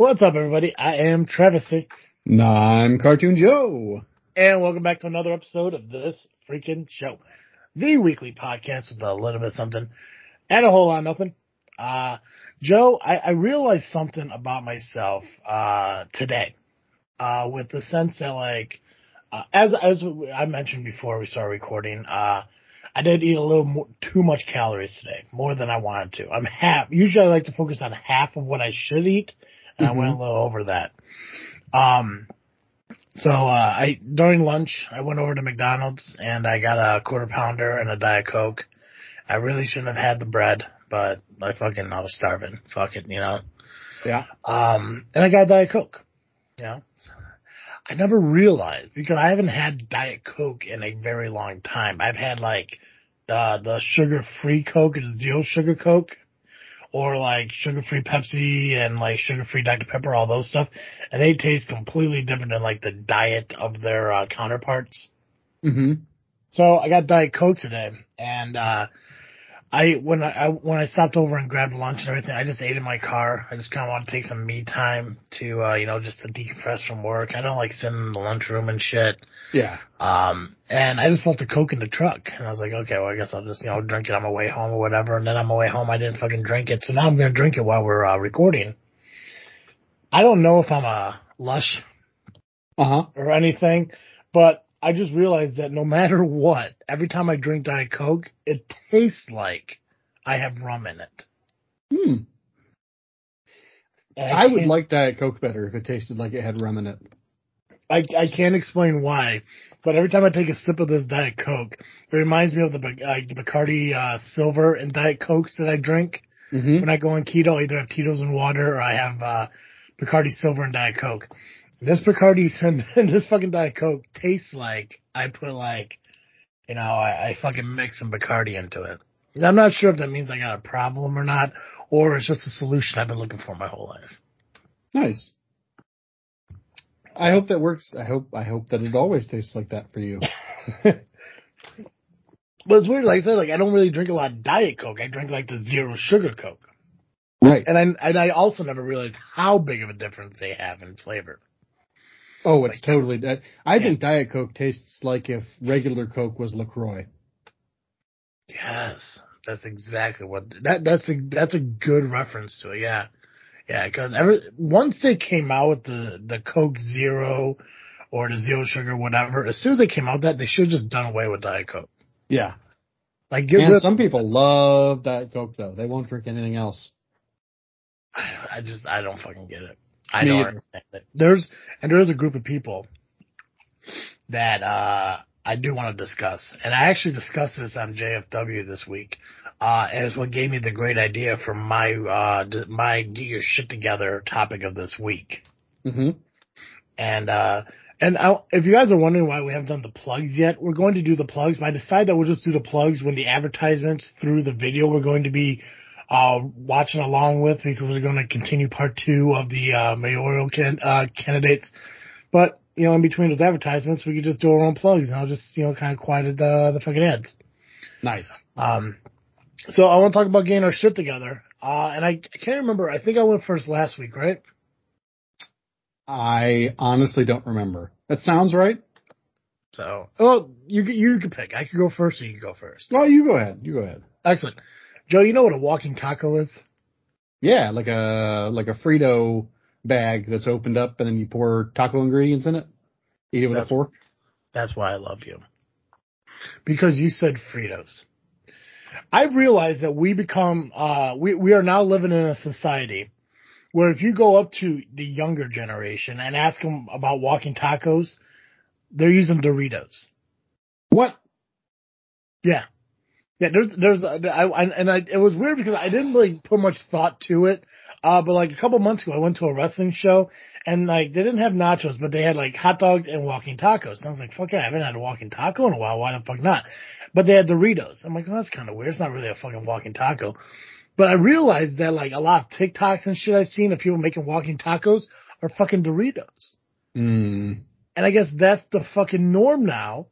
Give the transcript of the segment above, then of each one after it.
What's up, everybody? I am Travis. Travesty. I'm Cartoon Joe. And welcome back to another episode of this freaking show. The weekly podcast with a little bit of something and a whole lot of nothing. Uh, Joe, I, I realized something about myself, uh, today, uh, with the sense that like, uh, as, as I mentioned before we started recording, uh, I did eat a little more, too much calories today, more than I wanted to. I'm half, usually I like to focus on half of what I should eat, and mm-hmm. I went a little over that. Um, so, uh, I, during lunch, I went over to McDonald's and I got a quarter pounder and a Diet Coke. I really shouldn't have had the bread, but I fucking, I was starving. Fuck it, you know? Yeah. Um, and I got Diet Coke, you know? I never realized because I haven't had Diet Coke in a very long time. I've had like uh, the sugar free Coke and zero sugar Coke, or like sugar free Pepsi and like sugar free Dr Pepper, all those stuff, and they taste completely different than like the diet of their uh, counterparts. hmm So I got Diet Coke today, and uh, I when I, I, when I stopped over and grabbed lunch and everything, I just ate in my car. I just kind of want to take some me time to uh, you know just to decompress from work. I don't like sitting in the lunchroom and shit. Yeah. Um, and I just left the coke in the truck, and I was like, okay, well I guess I'll just you know drink it on my way home or whatever. And then on my way home, I didn't fucking drink it, so now I'm gonna drink it while we're uh, recording. I don't know if I'm a lush, uh huh, or anything, but I just realized that no matter what, every time I drink Diet Coke, it tastes like I have rum in it. Hmm. I, I would like Diet Coke better if it tasted like it had rum in it. I, I can't explain why, but every time I take a sip of this Diet Coke, it reminds me of the uh, Bacardi uh, Silver and Diet Cokes that I drink mm-hmm. when I go on keto. I either have Tito's and water or I have uh, Bacardi Silver and Diet Coke. This Bacardi and this fucking Diet Coke tastes like I put like, you know, I, I fucking mix some Bacardi into it. I'm not sure if that means I got a problem or not, or it's just a solution I've been looking for my whole life. Nice. I hope that works. I hope I hope that it always tastes like that for you. but it's weird, like I said, like I don't really drink a lot of Diet Coke. I drink like the zero sugar Coke. Right. And I and I also never realized how big of a difference they have in flavor. Oh, it's like, totally. I yeah. think Diet Coke tastes like if regular Coke was Lacroix. Yes, that's exactly what that. That's a that's a good reference to it. Yeah, yeah. Because ever once they came out with the the Coke Zero or the zero sugar, whatever, as soon as they came out, that they should have just done away with Diet Coke. Yeah. Like, and some people love Diet Coke though. They won't drink anything else. I, I just I don't fucking get it. I don't understand it. There's and there's a group of people that uh I do want to discuss, and I actually discussed this on JFW this week. Uh, as what gave me the great idea for my uh my get your shit together topic of this week. Mm-hmm. And uh and I, if you guys are wondering why we haven't done the plugs yet, we're going to do the plugs. But I decided that we'll just do the plugs when the advertisements through the video we're going to be uh, watching along with because we're going to continue part two of the uh, mayoral can, uh, candidates. But you know, in between those advertisements, we could just do our own plugs, and I'll just you know kind of quiet the the fucking ads. Nice. Um, so I want to talk about getting our shit together. Uh, and I, I can't remember. I think I went first last week, right? I honestly don't remember. That sounds right. So, well, you you can pick. I could go first, or you can go first. Well, you go ahead. You go ahead. Excellent. Joe, you know what a walking taco is? Yeah, like a like a Frito bag that's opened up and then you pour taco ingredients in it. Eat it with that's, a fork. That's why I love you. Because you said Fritos. I've realized that we become uh we, we are now living in a society where if you go up to the younger generation and ask them about walking tacos, they're using Doritos. What? Yeah. Yeah, there's, there's, I, I, and I, it was weird because I didn't really put much thought to it. Uh, but like a couple months ago, I went to a wrestling show and like they didn't have nachos, but they had like hot dogs and walking tacos. And I was like, fuck yeah, I haven't had a walking taco in a while. Why the fuck not? But they had Doritos. I'm like, well, that's kind of weird. It's not really a fucking walking taco. But I realized that like a lot of TikToks and shit I've seen of people making walking tacos are fucking Doritos. Mm. And I guess that's the fucking norm now,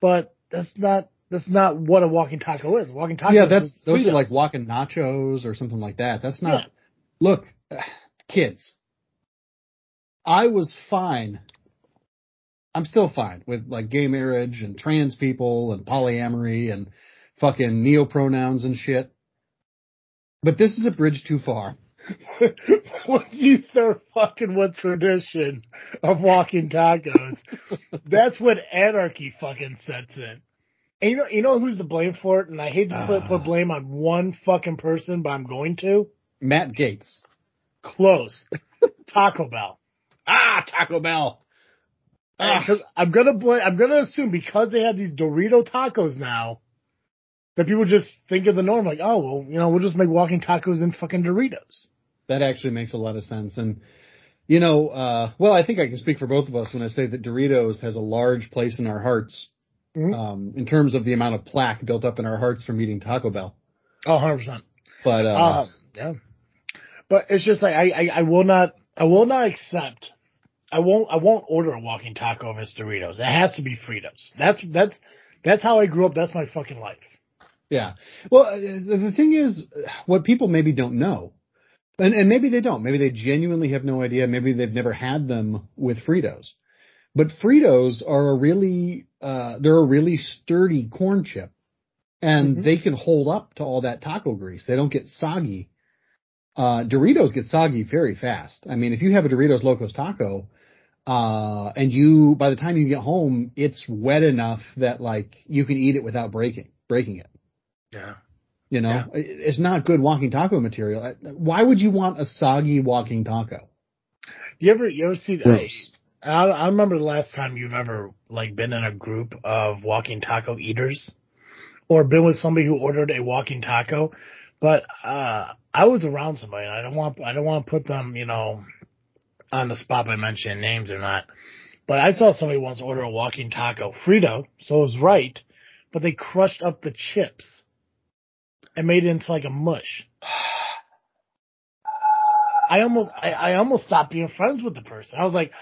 but that's not that's not what a walking taco is. Walking taco. Yeah, that's those are like walking nachos or something like that. That's not. Yeah. Look, kids, I was fine. I'm still fine with like gay marriage and trans people and polyamory and fucking neo pronouns and shit. But this is a bridge too far. Once you start fucking with tradition of walking tacos, that's when anarchy fucking sets in. And you know, you know who's to blame for it? And I hate to put, Ah. put blame on one fucking person, but I'm going to. Matt Gaetz. Close. Taco Bell. Ah, Taco Bell. Ah. Because I'm gonna blame, I'm gonna assume because they have these Dorito tacos now, that people just think of the norm like, oh well, you know, we'll just make walking tacos in fucking Doritos. That actually makes a lot of sense. And, you know, uh, well, I think I can speak for both of us when I say that Doritos has a large place in our hearts, Mhm. um, in terms of the amount of plaque built up in our hearts from eating Taco Bell. Oh, 100 percent. But, uh, Um, yeah. But it's just like I, I, I will not I will not accept I won't I won't order a walking taco if it's Doritos. It has to be Fritos. That's that's that's how I grew up. That's my fucking life. yeah. Well, uh, the the thing is, what people maybe don't know, and, and maybe they don't, maybe they genuinely have no idea, maybe they've never had them with Fritos. But Fritos are a really, uh, they're a really sturdy corn chip. And Mhm. they can hold up to all that taco grease. They don't get soggy. Uh, Doritos get soggy very fast. I mean, if you have a Doritos Locos taco, uh, and you, by the time you get home, it's wet enough that like you can eat it without breaking, breaking it. Yeah. You know, Yeah. It's not good walking taco material. Why would you want a soggy walking taco? You ever you ever see Gross. I, I remember the last time you've ever like been in a group of walking taco eaters or been with somebody who ordered a walking taco. But uh I was around somebody and I don't want I don't want to put them, you know, on the spot by mentioning names or not. But I saw somebody once order a walking taco, Frito, so it was right, but they crushed up the chips and made it into like a mush. I almost I, I almost stopped being friends with the person. I was like,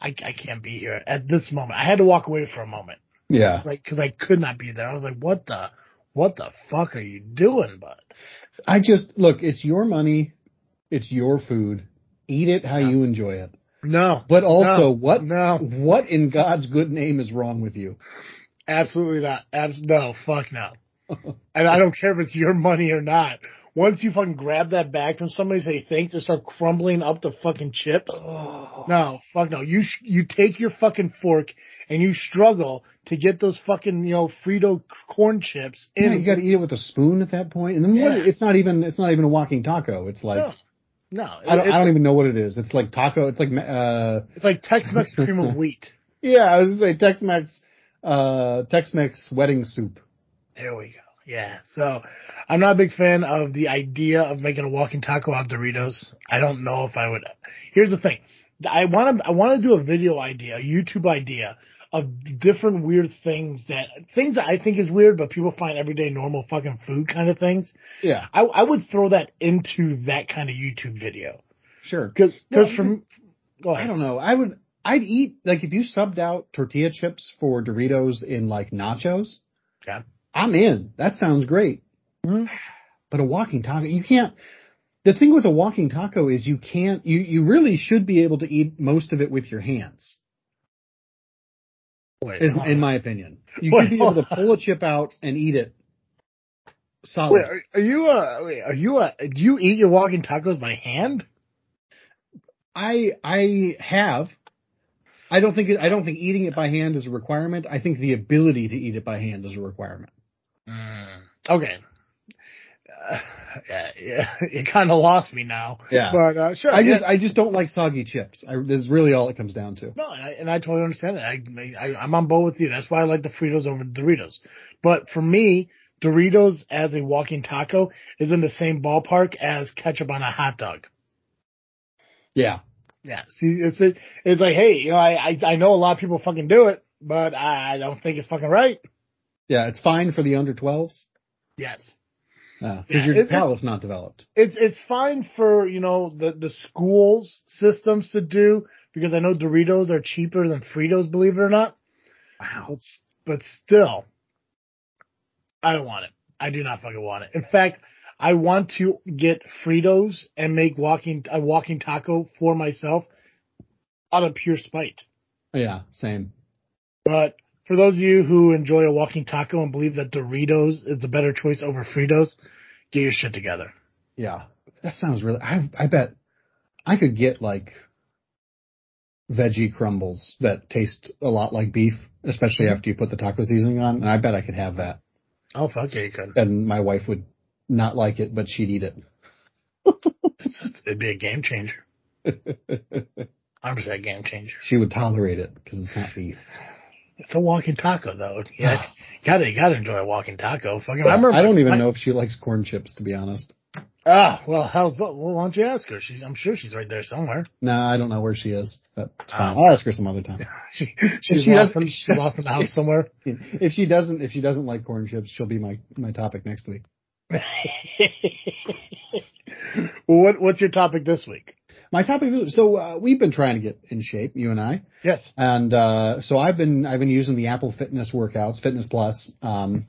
I, I can't be here at this moment. I had to walk away for a moment, Yeah. like because I could not be there. I was like, what the what the fuck are you doing, bud? I just look, it's your money, it's your food. Eat it how Yeah. you enjoy it. No, But also, No. what No. what in God's good name is wrong with you? absolutely not. Abs- no, fuck no. and I don't care if it's your money or not. Once you fucking grab that bag from somebody, say thanks, and start crumbling up the fucking chips. No, fuck no. You sh- you take your fucking fork and you struggle to get those fucking you know Frito corn chips Yeah, you got to eat it with a spoon at that point. and then what? Yeah. It's not even it's not even a walking taco. It's like no, no. I don't I don't even know what it is. It's like taco. It's like uh it's like Tex-Mex cream of wheat. yeah, I was gonna say Tex-Mex uh Tex-Mex wedding soup. There we go. Yeah. So I'm not a big fan of the idea of making a walking taco out of Doritos. I don't know if I would. Here's the thing. I want to, I want to do a video idea, a YouTube idea of different weird things that, things that I think is weird, but people find everyday normal fucking food kind of things. Yeah, I, I would throw that into that kind of YouTube video. sure. Cause, cause from, go ahead. I don't know. I would. I'd eat like if you subbed out tortilla chips for Doritos in like nachos. Yeah. I'm in. That sounds great. Mhm. But a walking taco, you can't. The thing with a walking taco is you can't. You you really should be able to eat most of it with your hands. Wait, Is in my opinion. You Wait, should be able to pull a chip out and eat it. Solid. Wait, are, are you, uh, wait, are you, uh, do you eat your walking tacos by hand? I I have. I don't think it, I don't think eating it by hand is a requirement. I think the ability to eat it by hand is a requirement. Okay. Uh, yeah, yeah, you kind of lost me now. Yeah. But uh, sure. I just. I just don't like soggy chips. I, this is really all it comes down to. no, and I, and I totally understand it. I, I I'm on board with you. That's why I like the Fritos over the Doritos. But for me, Doritos as a walking taco is in the same ballpark as ketchup on a hot dog. Yeah. Yeah. See, it's it, it's like, hey, you know, I, I I know a lot of people fucking do it, but I, I don't think it's fucking right. Yeah, it's fine for the under 12s Yes. because Yeah, your it's- palate's not developed. it's it's fine for you know the the schools systems to do because I know Doritos are cheaper than Fritos, believe it or not. Wow. But but still, I don't want it. I do not fucking want it. In fact, I want to get Fritos and make walking a walking taco for myself out of pure spite. Yeah, same. But for those of you who enjoy a walking taco and believe that Doritos is a better choice over Fritos, get your shit together. Yeah, that sounds really. I I bet I could get like veggie crumbles that taste a lot like beef, especially Mhm. after you put the taco seasoning on. And I bet I could have that. Oh fuck yeah, you could. And my wife would not like it, but she'd eat it. It'd be a game changer. I'm just a game changer. she would tolerate it because it's not beef. It's a walking taco though. Yeah, gotta gotta enjoy a walking taco. Fucking, I remember. I don't even my- know if she likes corn chips, to be honest. Ah, well, how's well? Why don't you ask her? She's, I'm sure she's right there somewhere. No, I don't know where she is, but it's fine. Oh. I'll ask her some other time. She, she's she lost. In, she's lost in the house somewhere. If she doesn't, if she doesn't like corn chips, she'll be my my topic next week. well, what what's your topic this week? My topic. So uh, we've been trying to get in shape, you and I, Yes. and uh, so I've been I've been using the Apple Fitness workouts, Fitness Plus. Um,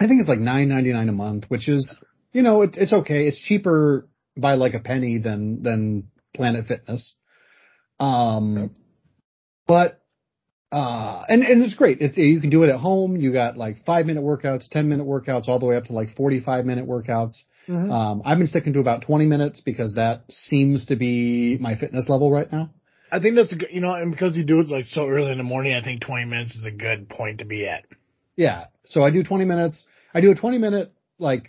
I think it's like nine ninety nine a month, which is you know it, it's okay. It's cheaper by like a penny than than Planet Fitness. Um, but uh, and and it's great. It's you can do it at home. You got like five minute workouts, ten minute workouts, all the way up to like forty five minute workouts. Mhm. Um, I've been sticking to about 20 minutes because that seems to be my fitness level right now. I think that's a good, you know, and because you do it like so early in the morning, I think 20 minutes is a good point to be at. Yeah. So I do 20 minutes. I do a 20 minute like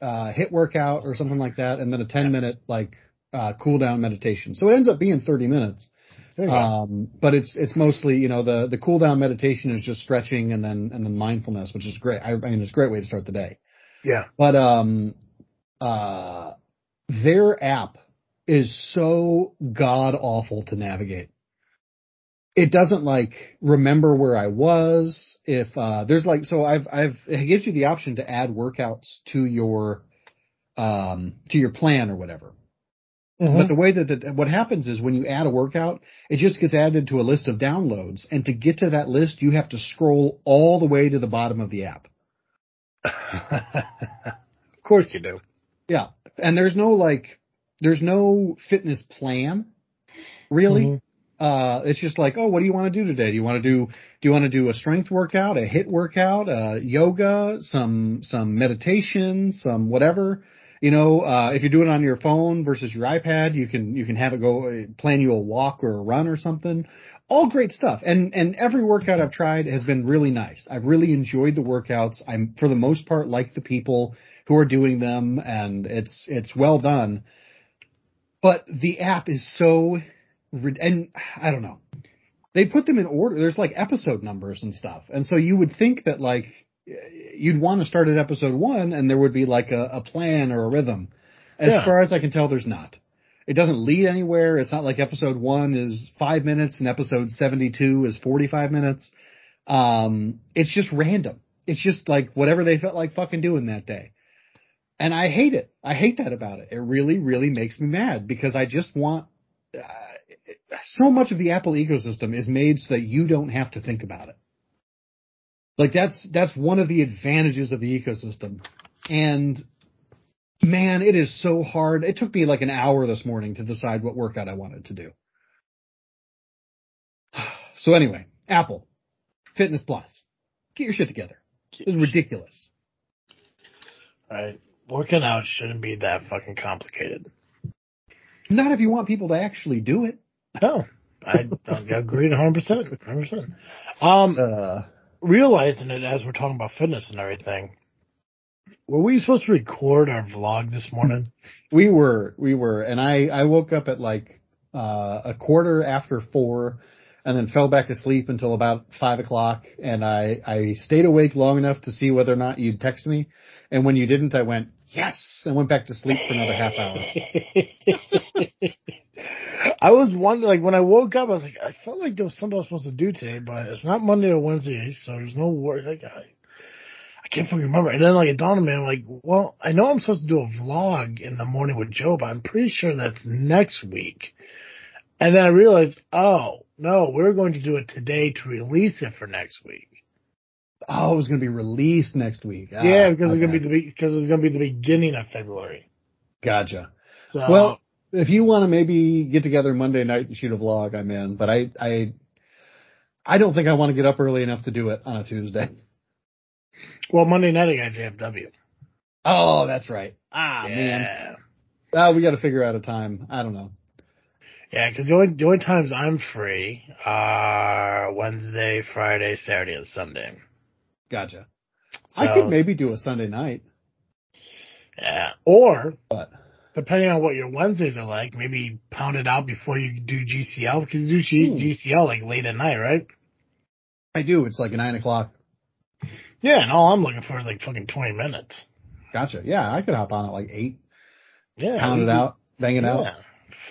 uh, HIIT workout or something like that, and then a 10 minute like uh, cool down meditation. So it ends up being 30 minutes. There you go. Um, but it's it's mostly you know the the cool down meditation is just stretching and then and then mindfulness, which is great. I, I mean, it's a great way to start the day. yeah. But um, uh, their app is so god awful to navigate. It doesn't like remember where I was. If uh, there's like so, I've I've it gives you the option to add workouts to your um to your plan or whatever. Mhm. But the way that the, what happens is when you add a workout, it just gets added to a list of downloads, and to get to that list, you have to scroll all the way to the bottom of the app. of course you do. Yeah. And there's no like, there's no fitness plan really. Mhm. Uh, it's just like, oh, what do you want to do today? Do you want to do, do you want to do a strength workout, a HIIT workout, uh, yoga, some, some meditation, some whatever? You know, uh, if you're doing it on your phone versus your iPad, you can, you can have it go, plan you a walk or a run or something. All great stuff. And, and every workout I've tried has been really nice. I've really enjoyed the workouts. I'm, for the most part, like the people who are doing them and it's, it's well done. But the app is so, and I don't know. They put them in order. There's like episode numbers and stuff. And so you would think that like, you'd want to start at episode one and there would be like a, a plan or a rhythm. As Yeah. far as I can tell, there's not. It doesn't lead anywhere. It's not like episode one is five minutes and episode 72 is 45 minutes. Um, it's just random. It's just like whatever they felt like fucking doing that day. And I hate it. I hate that about it. It really, really makes me mad because I just want, uh, so much of the Apple ecosystem is made so that you don't have to think about it. Like that's, that's one of the advantages of the ecosystem. And man, it is so hard. It took me like an hour this morning to decide what workout I wanted to do. So anyway, Apple, Fitness Plus, get your shit together. It's ridiculous. Right. Working out shouldn't be that fucking complicated. Not if you want people to actually do it. No, I, I agree 100%. 100%. Um, Uh, realizing it as we're talking about fitness and everything, were we supposed to record our vlog this morning? we were, we were, and I, I woke up at like, uh, a quarter after four and then fell back asleep until about five o'clock. And I, I stayed awake long enough to see whether or not you'd text me. And when you didn't, I went, yes, and went back to sleep for another half hour. I was wondering, like, when I woke up, I was like, I felt like there was something I was supposed to do today, but it's not Monday or Wednesday, so there's no work. Like, I, I can't fucking remember. And then, like, it dawned on me, I'm like, well, I know I'm supposed to do a vlog in the morning with Joe, but I'm pretty sure that's next week. And then I realized, oh, no, we're going to do it today to release it for next week. Oh, it was going to be released next week. Ah, yeah, because it's gonna be the because it's gonna be the beginning of February. Gotcha. So Well, if you want to maybe get together Monday night and shoot a vlog, I'm in. But I, I, I don't think I want to get up early enough to do it on a Tuesday. Well, Monday night I got JFW. Oh, that's right. Ah, yeah. man. Oh, we got to figure out a time. I don't know. Yeah, because the only the only times I'm free are Wednesday, Friday, Saturday, and Sunday. Gotcha. So, I could maybe do a Sunday night, yeah, or but depending on what your Wednesdays are like, maybe pound it out before you do GCL because you do G- Hmm. GCL like late at night, right? I do. It's like nine o'clock. Yeah, and all I'm looking for is like fucking twenty minutes. Gotcha. Yeah, I could hop on at like eight, Yeah, pound it out, bang it yeah. out.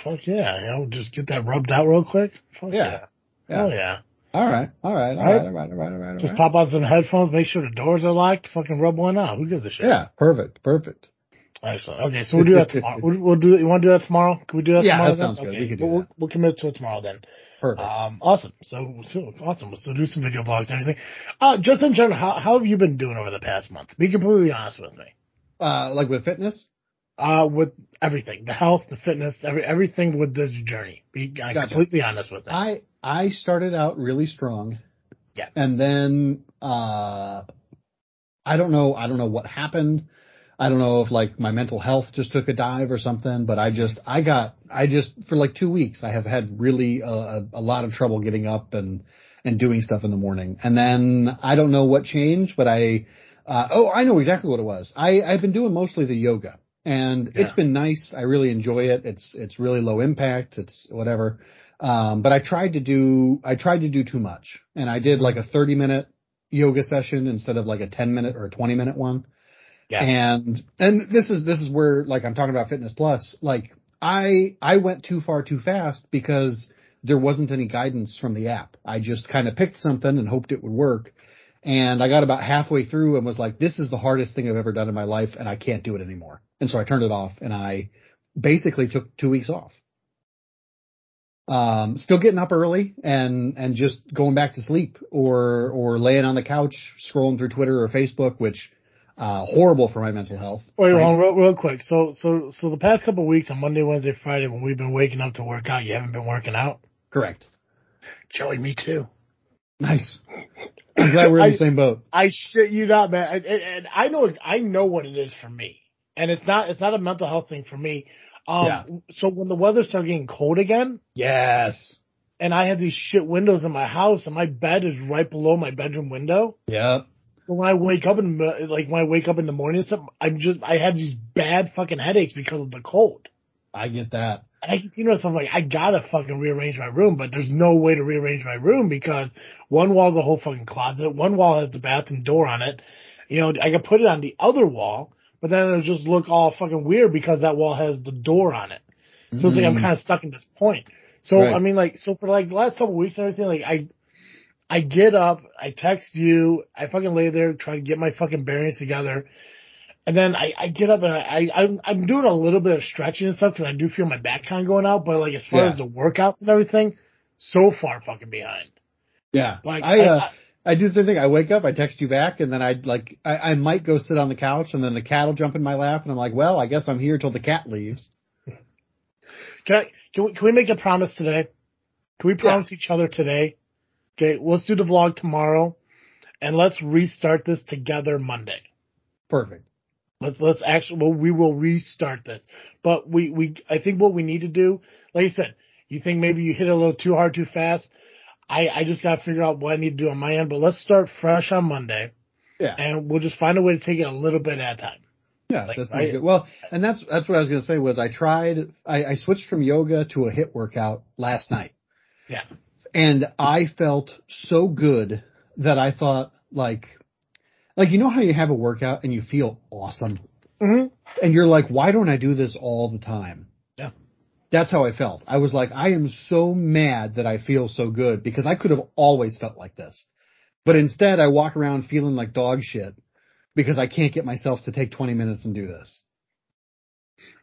Fuck yeah, you know, just get that rubbed out real quick. Fuck Yeah. yeah. Yeah. Hell yeah. All right. All right. All Right? right. All right. All right. All right. Just pop on some headphones, make sure the doors are locked, fucking rub one out. Who gives a shit? Yeah. Perfect. Perfect. Excellent. Okay, so we'll do that tomorrow. We'll, we'll do. You want to do that tomorrow? Can we do that Yeah, tomorrow? that then? sounds good. Okay. We could do we'll, that. We'll commit to it tomorrow then. Perfect. Um, awesome. So, so awesome. So do some video vlogs and everything. Uh, just in general, how, how have you been doing over the past month? Be completely honest with me. Uh, like with fitness. Uh, with everything, the health, the fitness, every, everything with this journey. Be uh, Gotcha. completely honest with me. I I started out really strong. Yeah. And then uh I don't know I don't know what happened. I don't know if like my mental health just took a dive or something, but I just I got I just for like 2 weeks I have had really a, a lot of trouble getting up and and doing stuff in the morning. And then I don't know what changed, but I uh oh, I know exactly what it was. I I've been doing mostly the yoga. And it's been nice. I really enjoy it. It's it's really low impact. It's whatever. Um, but I tried to do, I tried to do too much and I did like a 30 minute yoga session instead of like a 10 minute or a 20 minute one. Yeah. And, and this is, this is where like I'm talking about fitness plus, like I, I went too far too fast because there wasn't any guidance from the app. I just kind of picked something and hoped it would work. And I got about halfway through and was like, this is the hardest thing I've ever done in my life and I can't do it anymore. And so I turned it off and I basically took two weeks off. Um, still getting up early and, and just going back to sleep or, or laying on the couch scrolling through Twitter or Facebook, which, uh, horrible for my mental health. Wait, Right? real, real quick. So, so, so the past couple weeks on Monday, Wednesday, Friday, when we've been waking up to work out, you haven't been working out. Correct. Joey, me too. Nice. I'm glad we're in I- the same boat. I shit you not, man. And, and, and I know, I know what it is for me, and it's not, it's not a mental health thing for me. Um, Yeah. so when the weather started getting cold again, Yes. and I have these shit windows in my house, and my bed is right below my bedroom window. Yep. When I wake up in like when I wake up in the morning, and stuff, I'm just, I have these bad fucking headaches because of the cold. I get that. And I thinking to myself, like, I gotta fucking rearrange my room, but there's no way to rearrange my room because one wall's a whole fucking closet, one wall has the bathroom door on it. You know, I could put it on the other wall, but then it'll just look all fucking weird because that wall has the door on it. So it's like I'm Mm. kind of stuck in this point. So Right. I mean, like, so for like the last couple of weeks and everything, like I, I get up, I text you, I fucking lay there, try to get my fucking bearings together, and then I, I get up and I, I I'm, I'm doing a little bit of stretching and stuff because I do feel my back kind of going out, but like as far Yeah. as the workouts and everything, so far fucking behind. Yeah. Like I, uh, I- I do the same thing. I wake up, I text you back, and then I'd like, I, I might go sit on the couch, and then the cat will jump in my lap, and I'm like, well, I guess I'm here till the cat leaves. Can I, can we, can we make a promise today? Can we promise each other today? Okay, let's do the vlog tomorrow and let's restart this together Monday. Perfect. Let's, let's actually, well, we will restart this, but we, we, I think what we need to do, like I said, you think maybe you HIIT a little too hard, too fast. I, I just got to figure out what I need to do on my end, but let's start fresh on Monday Yeah. and we'll just find a way to take it a little bit at a time. Yeah, Like, that sounds I- good. Well, and that's that's what I was gonna say was I tried I, I switched from yoga to a hit workout last night. Yeah. And I felt so good that I thought like like you know how you have a workout and you feel awesome Mm-hmm. and you're like, why don't I do this all the time? Yeah. That's how I felt. I was like, I am so mad that I feel so good because I could have always felt like this. But instead I walk around feeling like dog shit because I can't get myself to take 20 minutes and do this.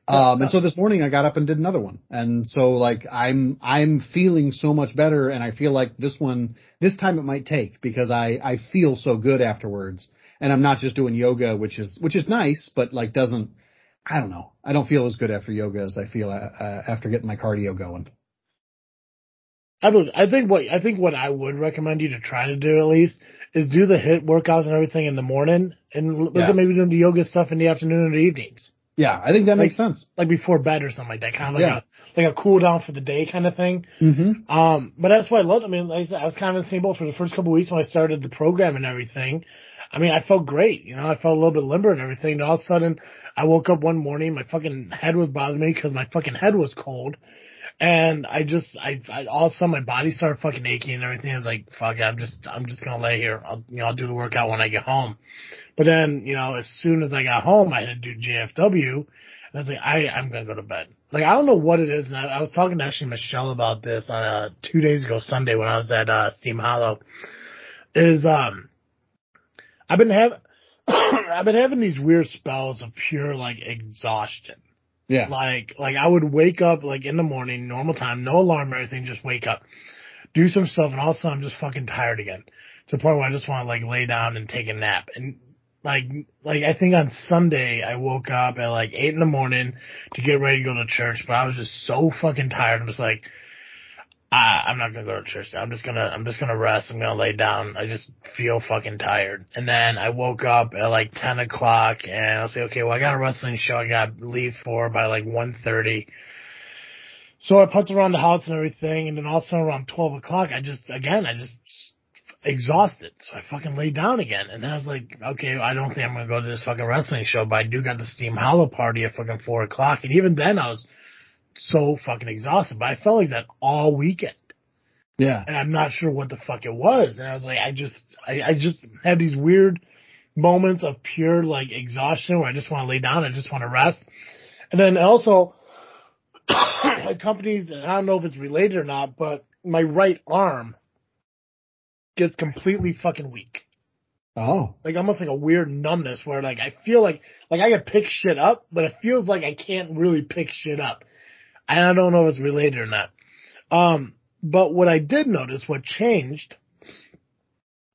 Um, and so this morning I got up and did another one. And so like I'm, I'm feeling so much better and I feel like this one, this time it might take because I, I feel so good afterwards. And I'm not just doing yoga, which is, which is nice, but like doesn't, I don't know. I don't feel as good after yoga as I feel uh, after getting my cardio going. I I think what, I think what I would recommend you to try to do at least is do the HIIT workouts and everything in the morning and Yeah. maybe doing the yoga stuff in the afternoon or evenings. Yeah, I think that makes sense. Like before bed or something like that. Kind of like Yeah. a, like a cool down for the day kind of thing. Mm-hmm. Um, but that's what I loved. I mean, like I said, I was kind of in the same boat for the first couple of weeks when I started the program and everything. I mean, I felt great. You know, I felt a little bit limber and everything. And all of a sudden, I woke up one morning, my fucking head was bothering me because my fucking head was cold. And I just, I, I, all of a sudden my body started fucking aching and everything. I was like, fuck it, I'm just, I'm just gonna lay here. I'll, you know, I'll do the workout when I get home. But then, you know, as soon as I got home, I had to do JFW. And I was like, I, I'm gonna go to bed. Like, I don't know what it is. And I, I was talking to actually Michelle about this, uh, two days ago Sunday when I was at, uh, Steam Hollow. Is, um, I've been having, I've been having these weird spells of pure, like, exhaustion. Yeah. Like, like I would wake up like in the morning, normal time, no alarm or anything, just wake up, do some stuff, and all of a sudden I'm just fucking tired again. To the point where I just want to like lay down and take a nap. And like, like I think on Sunday I woke up at like eight in the morning to get ready to go to church, but I was just so fucking tired. I'm just like, I, I'm not gonna go to church. I'm just gonna, I'm just gonna rest. I'm gonna lay down. I just feel fucking tired. And then I woke up at like 10 o'clock and I was like, okay, well I got a wrestling show I got leave for by like 1.30. So I putzed around the house and everything and then all of a sudden around 12 o'clock I just, again, I just exhausted. So I fucking laid down again. And then I was like, okay, I don't think I'm gonna go to this fucking wrestling show, but I do got the Steam Hollow party at fucking 4 o'clock. And even then I was so fucking exhausted, but I felt like that all weekend Yeah. and I'm not sure what the fuck it was. And I was like, I just, I, I just had these weird moments of pure like exhaustion where I just want to lay down. I just want to rest. And then also, companies, and I don't know if it's related or not, but my right arm gets completely fucking weak. Oh. Like almost like a weird numbness where like I feel like, like I can pick shit up, but it feels like I can't really pick shit up. And I don't know if it's related or not. Um, but what I did notice, what changed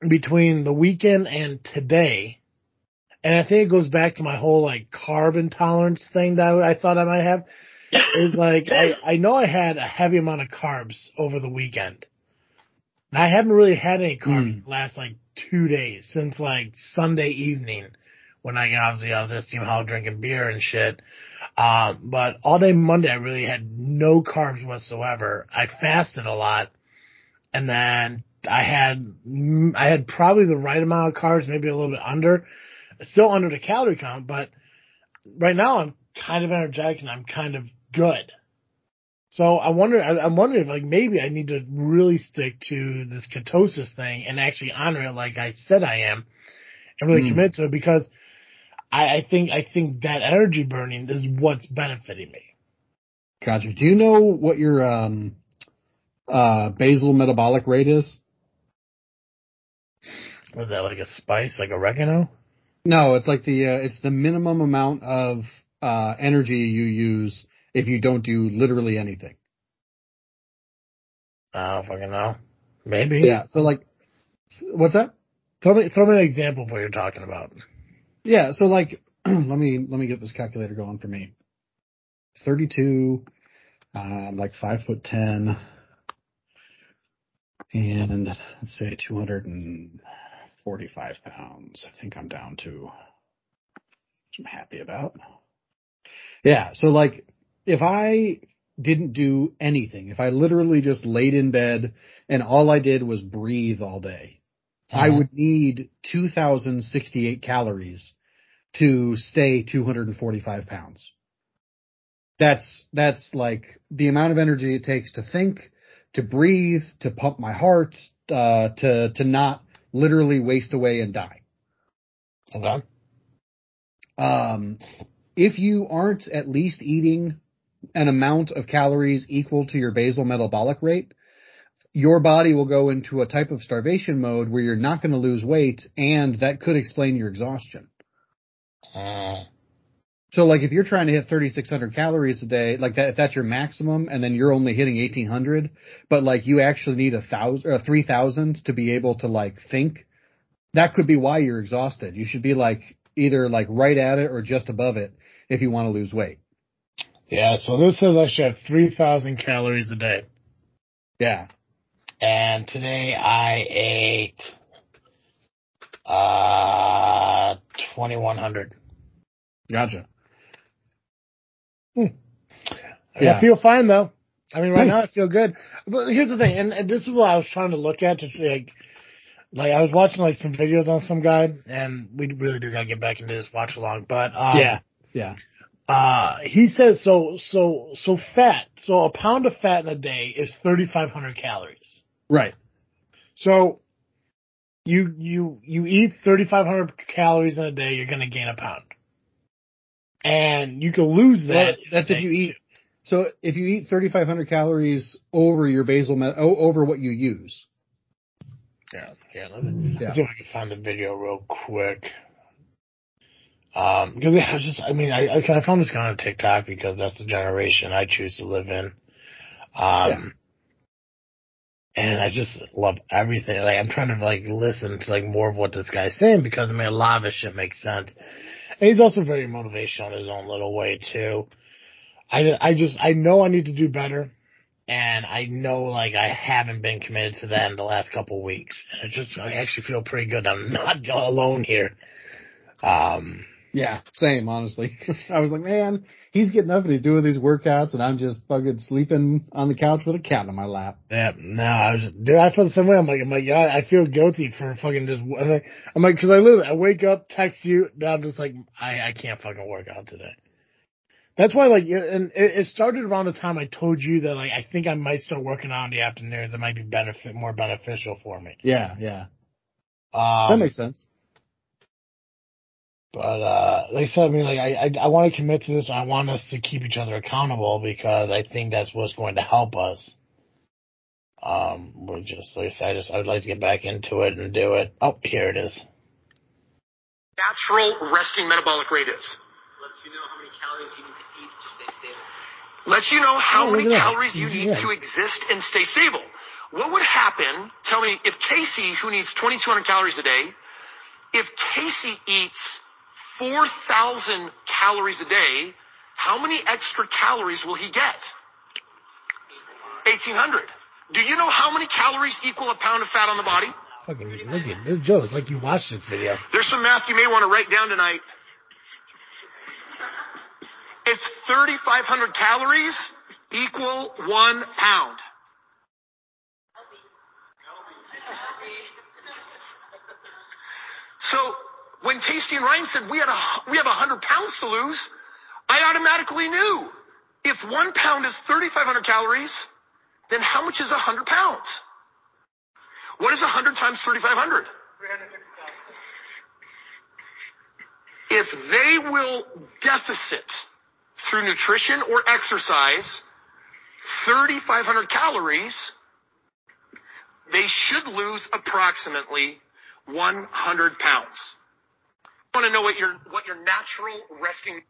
between the weekend and today, and I think it goes back to my whole like carb intolerance thing that I thought I might have, is like I, I know I had a heavy amount of carbs over the weekend. And I haven't really had any carbs Mm. last like two days since like Sunday evening when I obviously I was at Steam Hall drinking beer and shit. Um, but all day Monday I really had no carbs whatsoever. I fasted a lot, and then I had mm, I had probably the right amount of carbs, maybe a little bit under, still under the calorie count. But right now I'm kind of energetic and I'm kind of good. So I wonder, I, I'm wondering if like maybe I need to really stick to this ketosis thing and actually honor it like I said I am, and really Hmm. commit to it because I, I think I think that energy burning is what's benefiting me. Gotcha. Do you know what your um uh basal metabolic rate is? Was that like a spice, like oregano? No, it's like the uh, it's the minimum amount of uh energy you use if you don't do literally anything. I don't fucking know. Maybe. Yeah. So like what's that? Throw me throw me an example of what you're talking about. Yeah, so like let me let me get this calculator going for me. 32 um like 5 foot 10 and let's say 245 pounds. I think I'm down to which I'm happy about. Yeah, so like if I didn't do anything, if I literally just laid in bed and all I did was breathe all day, I would need 2,068 calories to stay 245 pounds. That's, that's like the amount of energy it takes to think, to breathe, to pump my heart, uh, to, to not literally waste away and die. Okay. Um, if you aren't at least eating an amount of calories equal to your basal metabolic rate, your body will go into a type of starvation mode where you're not going to lose weight and that could explain your exhaustion. Uh, So like if you're trying to hit 3600 calories a day, like that, if that's your maximum and then you're only hitting 1800, but like you actually need a thousand or 3000 to be able to like think, that could be why you're exhausted. You should be like either like right at it or just above it if you want to lose weight. Yeah, so this says I should have 3,000 calories a day. Yeah. And today I ate, uh, 2,100. Gotcha. Hmm. Yeah. I feel fine though. I mean, right Nice. now I feel good. But here's the thing, and, and this is what I was trying to look at to like, like I was watching like some videos on some guy, and we really do gotta get back into this watch along. But um, Yeah. Yeah. uh, he says so. So so fat. So a pound of fat in a day is 3,500 calories. Right. So you you you eat 3,500 calories in a day, you're gonna gain a pound, and you can lose Well, that. that's if you eat. So if you eat 3,500 calories over your basal met, over what you use. Yeah, yeah. Let me Yeah. let's see if I can find the video real quick. Um, because I was just, I mean, I, I I found this guy on TikTok because that's the generation I choose to live in. Um, and I just love everything. Like, I'm trying to like listen to like more of what this guy's saying because I mean, a lot of his shit makes sense. And he's also very motivational in his own little way too. I, I just, I know I need to do better. And I know like I haven't been committed to that in the last couple of weeks. And it just, I actually feel pretty good. I'm not alone here. Um, Yeah. Same, honestly. I was like, man, he's getting up and he's doing these workouts and I'm just fucking sleeping on the couch with a cat on my lap. Yeah, no, I was, dude, I feel the same way. I'm like, I'm like, yeah, I feel guilty for fucking just, I'm like, I'm like, cause I literally, I wake up, text you, now I'm just like, I, I can't fucking work out today. That's why, like, and it, it started around the time I told you that, like, I think I might start working out in the afternoons. It might be benefit, more beneficial for me. Yeah. Yeah. Um, that makes sense. But uh like I said, I mean, like I I, I want to commit to this. I want us to keep each other accountable because I think that's what's going to help us. Um, we're just like I said, I just I'd like to get back into it and do it. Oh, here it is. natural resting metabolic rate is. lets you know how many calories you need to eat to stay stable. Lets you know how Oh, many calories you need Yeah. to exist and stay stable. What would happen, tell me, if Casey, who needs 2,200 calories a day, if Casey eats 4,000 calories a day, how many extra calories will he get? 1,800. Do you know how many calories equal a pound of fat on the body? Fucking look at this, Joe. It's like you watched this video. There's some math you may want to write down tonight. It's 3,500 calories equal one pound. So when Casey and Ryan said we had a we have 100 pounds to lose, I automatically knew if one pound is 3,500 calories, then how much is 100 pounds? What is 100 times 3,500? If they will deficit through nutrition or exercise 3,500 calories, they should lose approximately 100 pounds. I want to know what your what your natural resting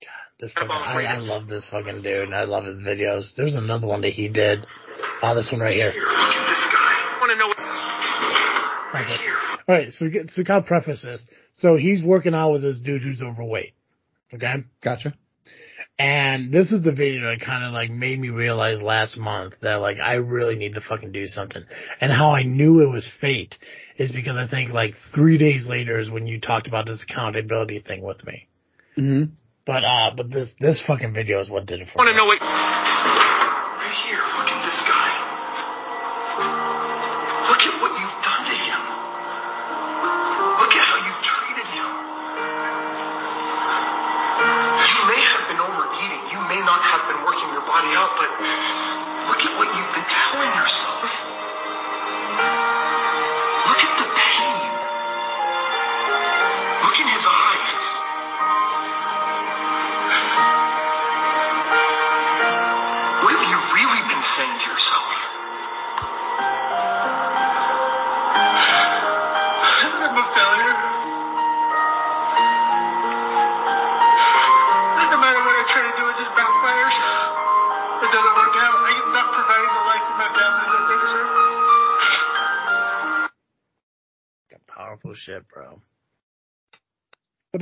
God, This fucking, I, I love this fucking dude, and I love his videos. There's another one that he did. Oh, this one right here. Look at this guy. I want to know what Okay. All right, so we get, so we gotta preface this. So he's working out with this dude who's overweight. Okay. Gotcha. And this is the video that kind of like made me realize last month that like I really need to fucking do something. And how I knew it was fate is because I think like three days later is when you talked about this accountability thing with me. hmm But uh, but this this fucking video is what did it for want to know what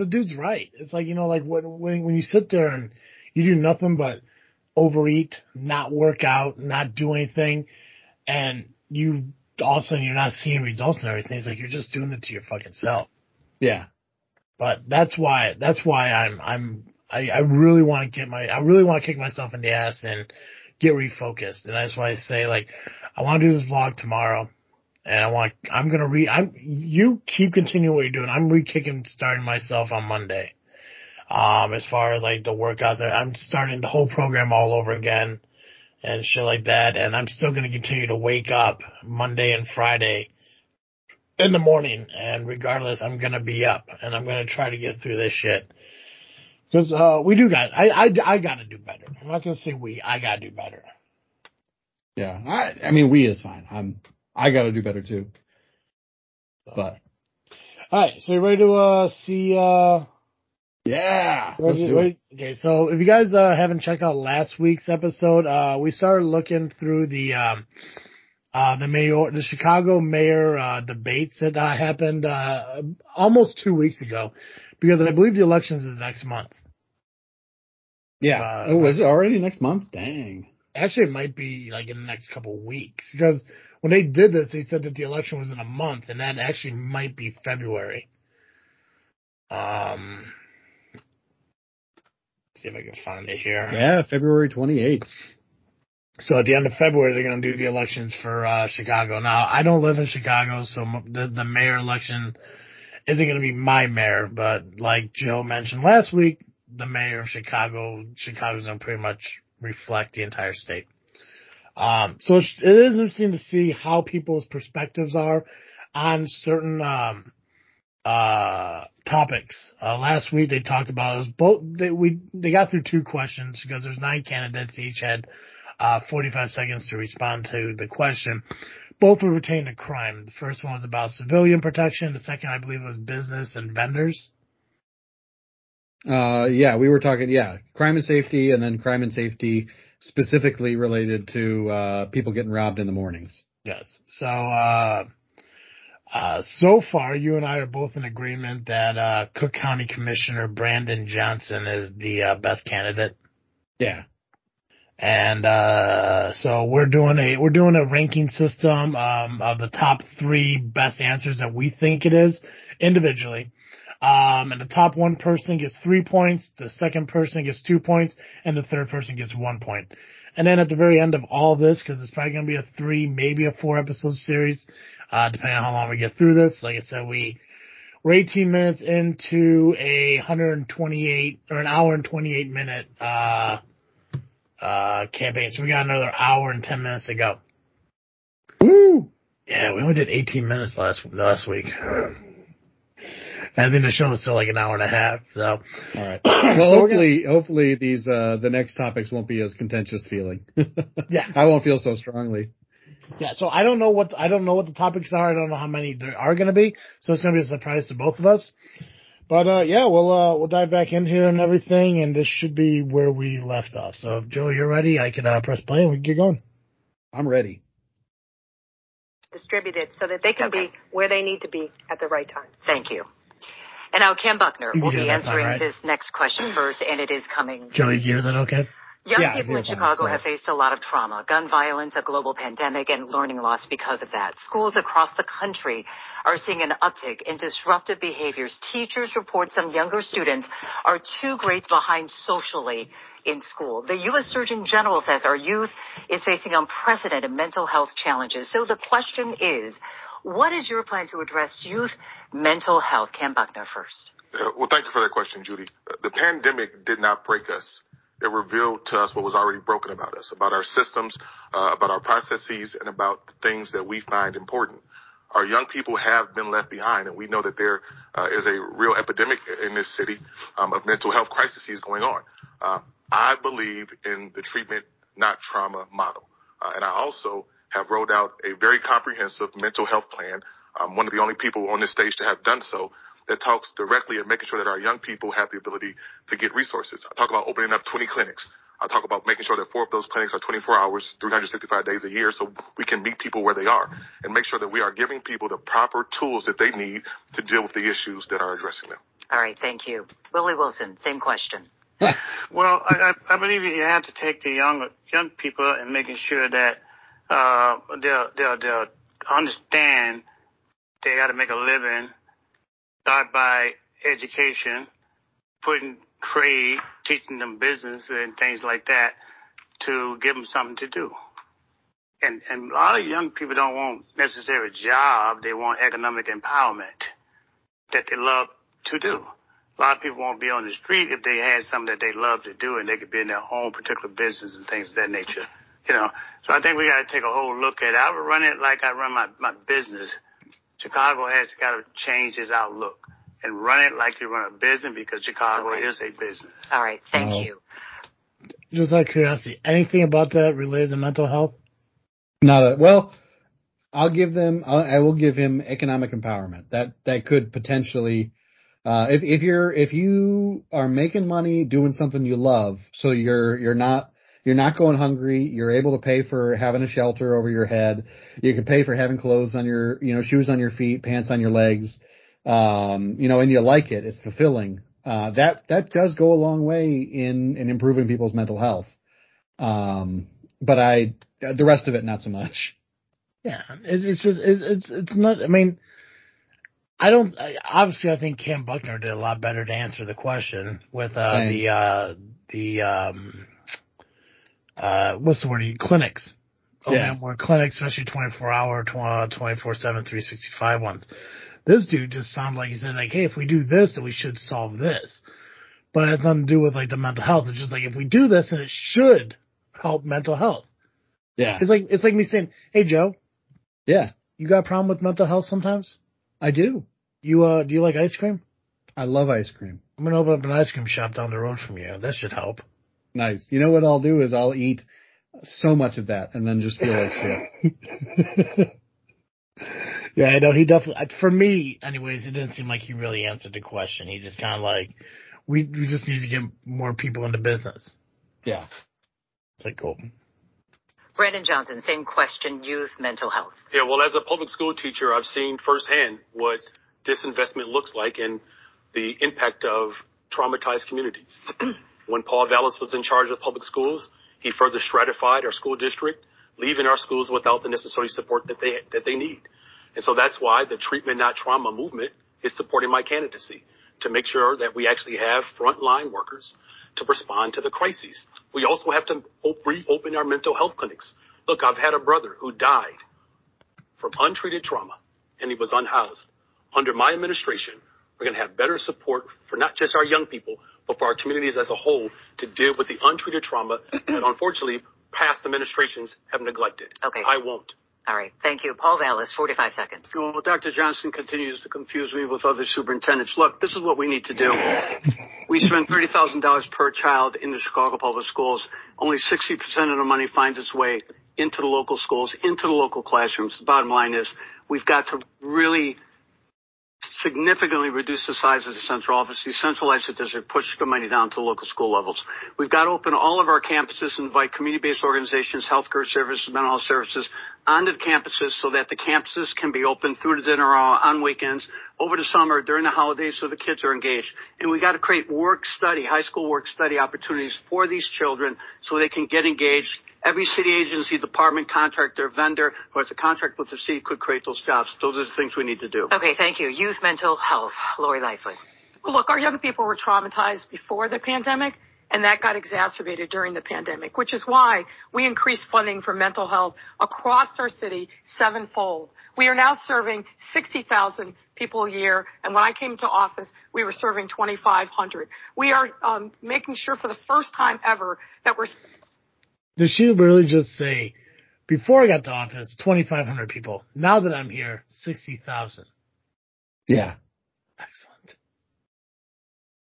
the dude's right. It's like, you know, like when, when, when you sit there and you do nothing but overeat, not work out, not do anything, and you all of a sudden you're not seeing results and everything. It's like you're just doing it to your fucking self. Yeah. But that's why that's why I'm I'm I, I really want to get my I really want to kick myself in the ass and get refocused. And that's why I say like I want to do this vlog tomorrow. And I want I'm gonna re I'm you keep continuing what you're doing. I'm re kicking starting myself on Monday. Um, as far as like the workouts, I'm starting the whole program all over again and shit like that. And I'm still to continue to wake up Monday and Friday in the morning. And regardless, I'm to be up and I'm to try to get through this shit. Cause, uh, we do got, I, I, I got to do better. I'm not to say we, I got to do better. Yeah. I, I mean, we is fine. I'm, I got to do better too. But. All right. So you ready to, uh, see, uh, yeah. Let's do it. Okay, so if you guys uh, haven't checked out last week's episode, uh, we started looking through the um, uh, the mayor, the Chicago mayor uh, debates that uh, happened uh, almost two weeks ago, because I believe the elections is next month. Yeah. Uh, oh, is it already next month? Dang. Actually, it might be like in the next couple weeks because when they did this, they said that the election was in a month, and that actually might be February. Um, see if I can find it here. Yeah, February 28th. So at the end of February, they're going to do the elections for uh, Chicago. Now, I don't live in Chicago, so the, the mayor election isn't going to be my mayor. But like Joe mentioned last week, the mayor of Chicago, Chicago's going to pretty much reflect the entire state. Um, so it is interesting to see how people's perspectives are on certain um, uh, topics. Uh, last week they talked about it was both. They, we they got through two questions because there's nine candidates. Each had uh, 45 seconds to respond to the question. Both were pertaining to crime. The first one was about civilian protection. The second, I believe, was business and vendors. Uh, yeah, we were talking, yeah, crime and safety and then crime and safety specifically related to, uh, people getting robbed in the mornings. Yes. So, uh, uh, so far, you and I are both in agreement that uh, Cook County Commissioner Brandon Johnson is the uh, best candidate. Yeah, and uh, so we're doing a we're doing a ranking system um, of the top three best answers that we think it is individually. Um, and the top one person gets three points, the second person gets two points, and the third person gets one point. And then at the very end of all this, because it's probably going to be a three, maybe a four episode series, uh, depending on how long we get through this. Like I said, we, we're 18 minutes into a 128 or an hour and 28 minute, uh, uh, campaign. So we got another hour and 10 minutes to go. Woo! Yeah, we only did 18 minutes last, last week. I think the show is still like an hour and a half. So, all right. Well, so hopefully, gonna, hopefully these uh the next topics won't be as contentious feeling. yeah, I won't feel so strongly. Yeah, so I don't know what I don't know what the topics are. I don't know how many there are going to be. So it's going to be a surprise to both of us. But uh yeah, we'll uh we'll dive back in here and everything, and this should be where we left off. So if Joe, you're ready, I can uh, press play and we can get going. I'm ready. Distributed so that they can okay. be where they need to be at the right time. Thank you. And now Kam Buckner will be answering right. this next question first, and it is coming. Joey, you hear that okay? Young yeah, people in Chicago have faced a lot of trauma, gun violence, a global pandemic, and learning loss because of that. Schools across the country are seeing an uptick in disruptive behaviors. Teachers report some younger students are two grades behind socially in school. The U.S. Surgeon General says our youth is facing unprecedented mental health challenges. So the question is, what is your plan to address youth mental health? Kam Buckner first. Uh, well, thank you for that question, Judy. The pandemic did not break us it revealed to us what was already broken about us, about our systems, uh, about our processes, and about the things that we find important. Our young people have been left behind, and we know that there uh, is a real epidemic in this city um, of mental health crises going on. Uh, I believe in the treatment, not trauma model, uh, and I also have rolled out a very comprehensive mental health plan. I'm one of the only people on this stage to have done so that talks directly and making sure that our young people have the ability to get resources. I talk about opening up 20 clinics. I talk about making sure that four of those clinics are 24 hours, 365 days a year so we can meet people where they are and make sure that we are giving people the proper tools that they need to deal with the issues that are addressing them. All right, thank you. Willie Wilson, same question. well, I, I believe you have to take the young young people and making sure that uh, they'll they'll they'll understand they got to make a living. Start by education, putting trade, teaching them business and things like that to give them something to do. And and a lot of young people don't want necessarily a job; they want economic empowerment that they love to do. A lot of people won't be on the street if they had something that they love to do and they could be in their own particular business and things of that nature. You know, so I think we got to take a whole look at it. I would run it like I run my, my business. Chicago has got to change its outlook and run it like you run a business because Chicago is a business. All right. Thank you. Just out of curiosity, anything about that related to mental health? Not a, well, I'll give them, I'll, I will give him economic empowerment. That, that could potentially, uh, if, if you're, if you are making money doing something you love, so you're, you're not, you're not going hungry. You're able to pay for having a shelter over your head. You can pay for having clothes on your, you know, shoes on your feet, pants on your legs. Um, you know, and you like it. It's fulfilling. Uh, that, that does go a long way in, in improving people's mental health. Um, but I, the rest of it, not so much. Yeah. It, it's just, it, it's, it's not, I mean, I don't, obviously I think Kam Buckner did a lot better to answer the question with, uh, the, uh, the, um, uh, what's the word? Clinics. Oh, Yeah. man, more clinics, especially 24 hour, 24 7, 365 ones. This dude just sounded like he said like, hey, if we do this, then we should solve this. But it has nothing to do with like the mental health. It's just like, if we do this, then it should help mental health. Yeah. It's like, it's like me saying, hey, Joe, Yeah. you got a problem with mental health sometimes? I do. You, uh, do you like ice cream? I love ice cream. I'm gonna open up an ice cream shop down the road from you. That should help. Nice. You know what I'll do is I'll eat so much of that and then just feel like shit. Yeah, I know. He definitely, for me, anyways, it didn't seem like he really answered the question. He just kind of like, we, we just need to get more people into business. Yeah. It's like, cool. Brandon Johnson, same question, youth mental health. Yeah, well, as a public school teacher, I've seen firsthand what disinvestment looks like and the impact of traumatized communities. when Paul Vallas was in charge of public schools, he further stratified our school district, leaving our schools without the necessary support that they that they need. And so that's why the treatment not trauma movement is supporting my candidacy to make sure that we actually have frontline workers to respond to the crises. We also have to reopen our mental health clinics. Look, I've had a brother who died from untreated trauma and he was unhoused. Under my administration, we're going to have better support for not just our young people, but for our communities as a whole to deal with the untreated trauma that unfortunately past administrations have neglected. Okay. I won't. All right. Thank you. Paul Vallas, 45 seconds. Well, Dr. Johnson continues to confuse me with other superintendents. Look, this is what we need to do. We spend $30,000 per child in the Chicago Public Schools. Only 60% of the money finds its way into the local schools, into the local classrooms. The bottom line is we've got to really significantly reduce the size of the central office, decentralize the district, push the money down to local school levels. We've got to open all of our campuses and invite community-based organizations, healthcare services, mental health services onto the campuses so that the campuses can be open through the dinner hour on weekends, over the summer, during the holidays so the kids are engaged. And we've got to create work study, high school work study opportunities for these children so they can get engaged. Every city agency, department, contractor, vendor who has a contract with the city could create those jobs. Those are the things we need to do. Okay, thank you. Youth mental health. Lori Lightfoot. Well, look, our young people were traumatized before the pandemic, and that got exacerbated during the pandemic, which is why we increased funding for mental health across our city sevenfold. We are now serving 60,000 people a year, and when I came to office, we were serving 2,500. We are um, making sure for the first time ever that we're Did she really just say, before I got to office, 2,500 people. Now that I'm here, 60,000. Yeah. Excellent.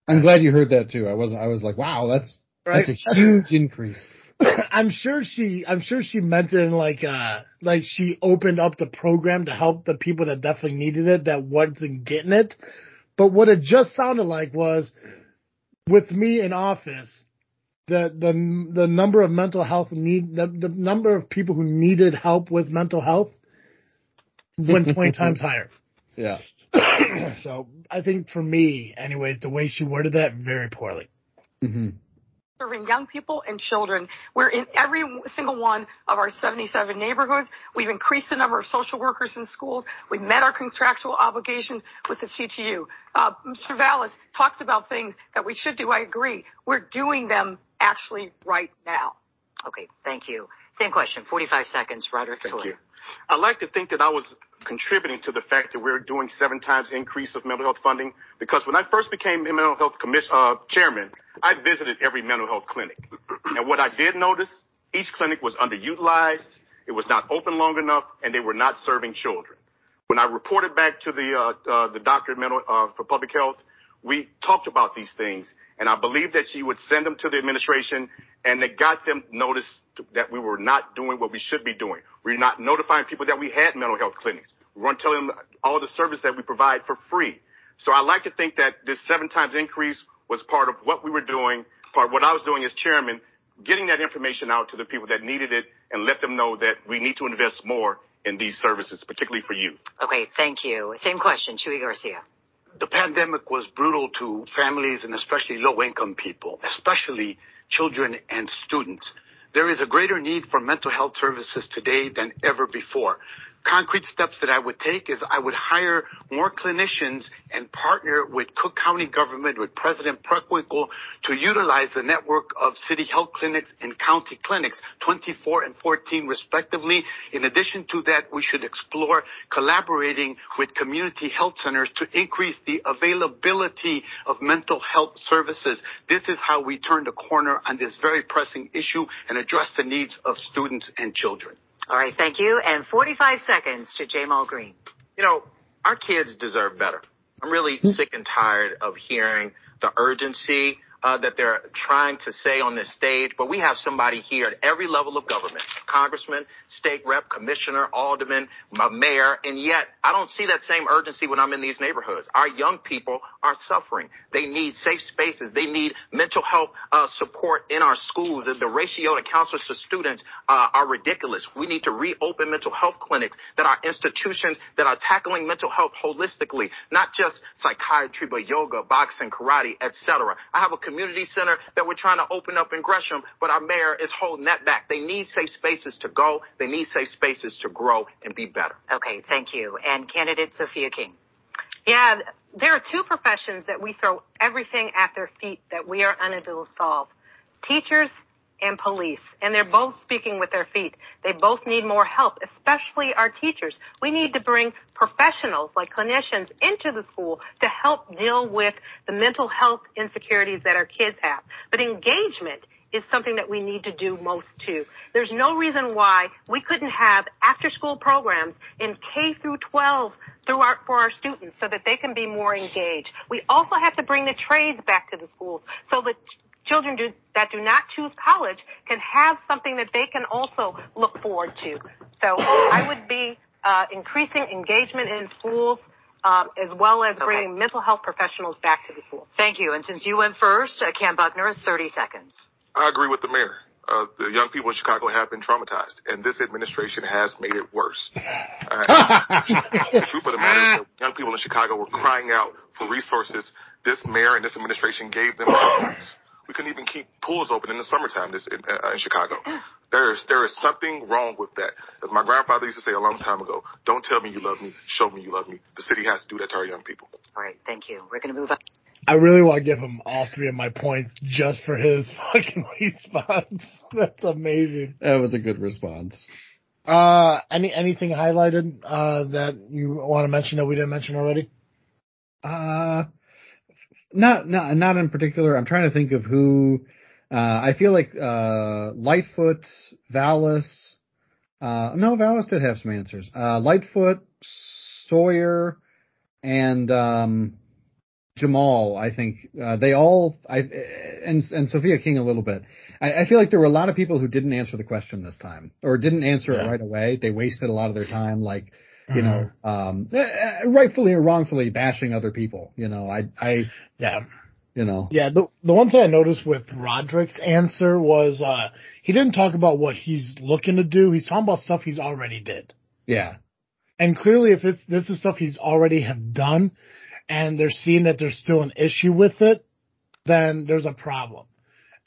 I'm glad you heard that too. I wasn't, I was like, wow, that's, Right? that's a huge increase. I'm sure she, I'm sure she meant it in like, uh, like she opened up the program to help the people that definitely needed it that wasn't getting it. But what it just sounded like was with me in office, the, the, the number of mental health need, the, the number of people who needed help with mental health went 20 times higher. Yeah. so I think for me, anyways, the way she worded that very poorly. Mm-hmm. Serving young people and children. We're in every single one of our 77 neighborhoods. We've increased the number of social workers in schools. We've met our contractual obligations with the CTU. Uh, Mr. Vallas talks about things that we should do. I agree. We're doing them actually right now. Okay, thank you. Same question, 45 seconds, Roderick Thank Sawyer. you. I like to think that I was contributing to the fact that we're doing seven times increase of mental health funding because when I first became mental health commission, uh, chairman, I visited every mental health clinic. And what I did notice, each clinic was underutilized, it was not open long enough, and they were not serving children. When I reported back to the, uh, uh, the doctor of mental, uh, for public health, we talked about these things, and I believe that she would send them to the administration, and it got them notice that we were not doing what we should be doing. We're not notifying people that we had mental health clinics. We weren't telling them all the service that we provide for free. So I like to think that this seven times increase was part of what we were doing, part of what I was doing as chairman, getting that information out to the people that needed it and let them know that we need to invest more in these services, particularly for you. Okay, thank you. Same question, Chuy Garcia. the pandemic was brutal to families and especially low income people, especially children and students. There is a greater need for mental health services today than ever before. Concrete steps that I would take is I would hire more clinicians and partner with Cook County government, with President Preckwinkle to utilize the network of city health clinics and county clinics, 24 and 14 respectively. In addition to that, we should explore collaborating with community health centers to increase the availability of mental health services. This is how we turn the corner on this very pressing issue and address the needs of students and children. All right, thank you. And 45 seconds to Ja'Mal Green. You know, our kids deserve better. I'm really hmm. sick and tired of hearing the urgency uh, that they're trying to say on this stage, but we have somebody here at every level of government, congressman, state rep, commissioner, alderman, mayor, and yet I don't see that same urgency when I'm in these neighborhoods. Our young people are suffering. They need safe spaces. They need mental health uh, support in our schools. The ratio to counselors to students uh, are ridiculous. We need to reopen mental health clinics that are institutions that are tackling mental health holistically, not just psychiatry, but yoga, boxing, karate, etc. I have a community center that we're trying to open up in Gresham, but our mayor is holding that back. They need safe spaces to go. They need safe spaces to grow and be better. Okay, thank you. And candidate Sophia King. Yeah, there are two professions that we throw everything at their feet that we are unable to solve. Teachers and police. And they're both speaking with their feet. They both need more help, especially our teachers. We need to bring professionals like clinicians into the school to help deal with the mental health insecurities that our kids have. But engagement is something that we need to do most too. There's no reason why we couldn't have after school programs in K through 12 through our, for our students so that they can be more engaged. We also have to bring the trades back to the schools so that children do, that do not choose college can have something that they can also look forward to. So I would be uh, increasing engagement in schools um, as well as Okay. bringing mental health professionals back to the schools. Thank you. And since you went first, uh, Kam Buckner, 30 seconds. I agree with the mayor. Uh, the young people in Chicago have been traumatized, and this administration has made it worse. Uh, the truth of the matter is that young people in Chicago were crying out for resources. This mayor and this administration gave them problems. We couldn't even keep pools open in the summertime this in, uh, in Chicago. There is there is something wrong with that. As my grandfather used to say a long time ago, "Don't tell me you love me, show me you love me." The city has to do that to our young people. All right, thank you. We're going to move on. I really want to give him all three of my points just for his fucking response. That's amazing. That was a good response. Uh, any anything highlighted uh that you want to mention that we didn't mention already? Uh, not, not, not in particular. I'm trying to think of who, uh, I feel like, uh, Lightfoot, Vallas, uh, no, Vallas did have some answers. Uh, Lightfoot, Sawyer, and, um, Ja'Mal, I think, uh, they all, I, and, and Sophia King a little bit. I, I feel like there were a lot of people who didn't answer the question this time, or didn't answer it right away. They wasted a lot of their time, like, you know, um, eh, rightfully or wrongfully bashing other people. You know, I, I, Yeah. you know, Yeah, the the one thing I noticed with Roderick's answer was uh he didn't talk about what he's looking to do. He's talking about stuff he's already did. yeah, And clearly, if it's this is stuff he's already have done, and they're seeing that there's still an issue with it, then there's a problem.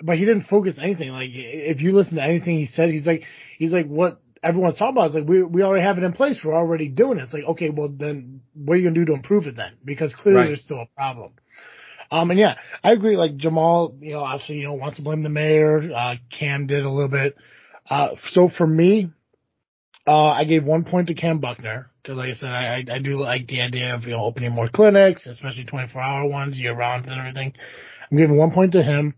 But he didn't focus anything. Like if you listen to anything he said, he's like he's like what everyone's talking about. It's like we we already have it in place. We're already doing it. It's like okay, well then what are you gonna do to improve it then? Because clearly Right. there's still a problem. Um, and yeah, I agree. Like Ja'Mal, you know, obviously, you know, wants to blame the mayor. Uh, Kam did a little bit. Uh, so for me, uh, I gave one point to Kam Buckner because, like I said, I, I do like the idea of you know opening more clinics, especially 24 hour ones, year round and everything. I'm giving one point to him.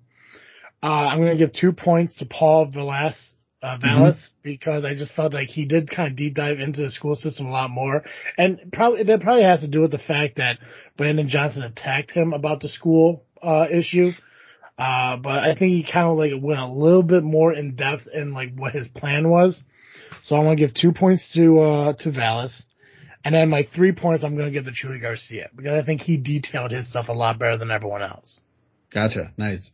Uh, I'm going to give two points to Paul Velas, uh, Vallas because I just felt like he did kind of deep dive into the school system a lot more, and probably that probably has to do with the fact that Brandon Johnson attacked him about the school uh, issue. Uh, but I think he kind of like went a little bit more in depth in like what his plan was. So I'm gonna give two points to uh to Vallas, and then my three points I'm gonna give to Chuy Garcia because I think he detailed his stuff a lot better than everyone else. Gotcha. Nice.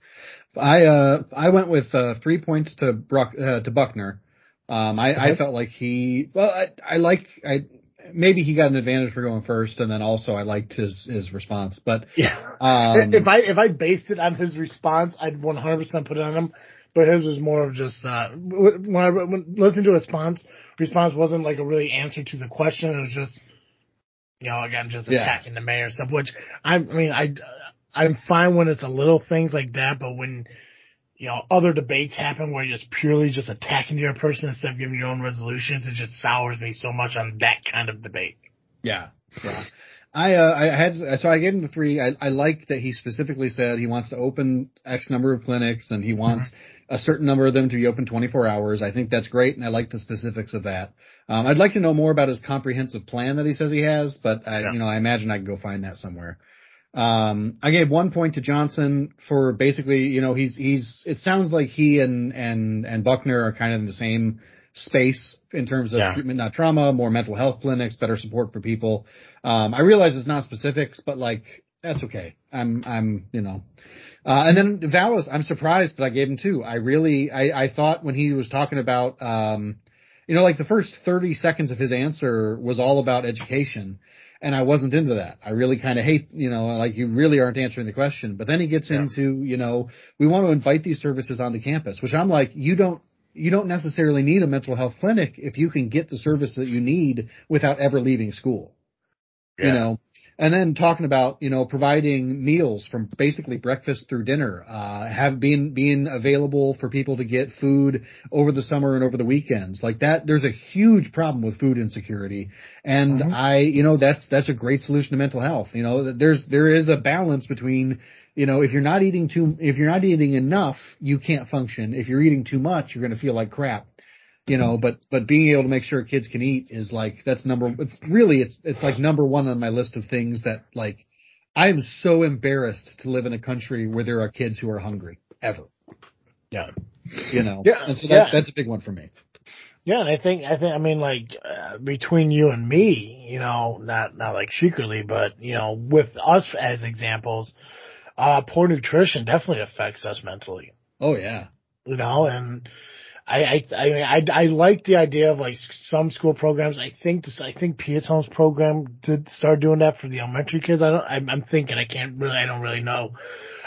I uh I went with uh three points to Bruck uh, to Buckner. Um I, I felt like he well I I like I maybe he got an advantage for going first and then also I liked his his response. But Yeah. um if I if I based it on his response, I'd 100% put it on him. But his was more of just uh when I when listening to his response, response wasn't like a really answer to the question. It was just you know again just Yeah. attacking the mayor stuff. Which I, I mean I I'm fine when it's a little things like that, but when you know other debates happen where you're just purely just attacking your person instead of giving your own resolutions, it just sours me so much on that kind of debate. Yeah, yeah. I uh, I had so I gave him the three. I, I like that he specifically said he wants to open X number of clinics and he wants a certain number of them to be open 24 hours. I think that's great, and I like the specifics of that. Um, I'd like to know more about his comprehensive plan that he says he has, but I, Yeah. you know, I imagine I can go find that somewhere. Um, I gave one point to Johnson for basically, you know, he's he's. It sounds like he and and and Buckner are kind of in the same space in terms of Yeah. treatment, not trauma, more mental health clinics, better support for people. Um, I realize it's not specifics, but like that's okay. I'm I'm you know. Uh, and then Vallas, I'm surprised, but I gave him two. I really, I, I thought when he was talking about, um, you know, like the first 30 seconds of his answer was all about education. And I wasn't into that. I really kind of hate, you know, like you really aren't answering the question. But then he gets Yeah. into, you know, we want to invite these services onto campus, which I'm like, you don't, you don't necessarily need a mental health clinic if you can get the service that you need without ever leaving school you know, and then talking about, you know, providing meals from basically breakfast through dinner, uh, have been, being available for people to get food over the summer and over the weekends. Like that, there's a huge problem with food insecurity. And Mhm. I, you know, that's, that's a great solution to mental health. You know, there's, there is a balance between, you know, if you're not eating too, if you're not eating enough, you can't function. If you're eating too much, you're going to feel like crap you know, but, but being able to make sure kids can eat is like, that's number, it's really, it's, it's like number one on my list of things that like, I am so embarrassed to live in a country where there are kids who are hungry ever, Yeah. you know? Yeah, And so yeah. that's a big one for me. Yeah, and I think I think I mean like uh, between you and me, you know, not not like secretly, but you know, with us as examples, uh, poor nutrition definitely affects us mentally. Oh yeah. You know, and I I I mean, I, I like the idea of like some school programs. I think this, I think Piatone's program did start doing that for the elementary kids. I don't. I'm, I'm thinking I can't really. I don't really know.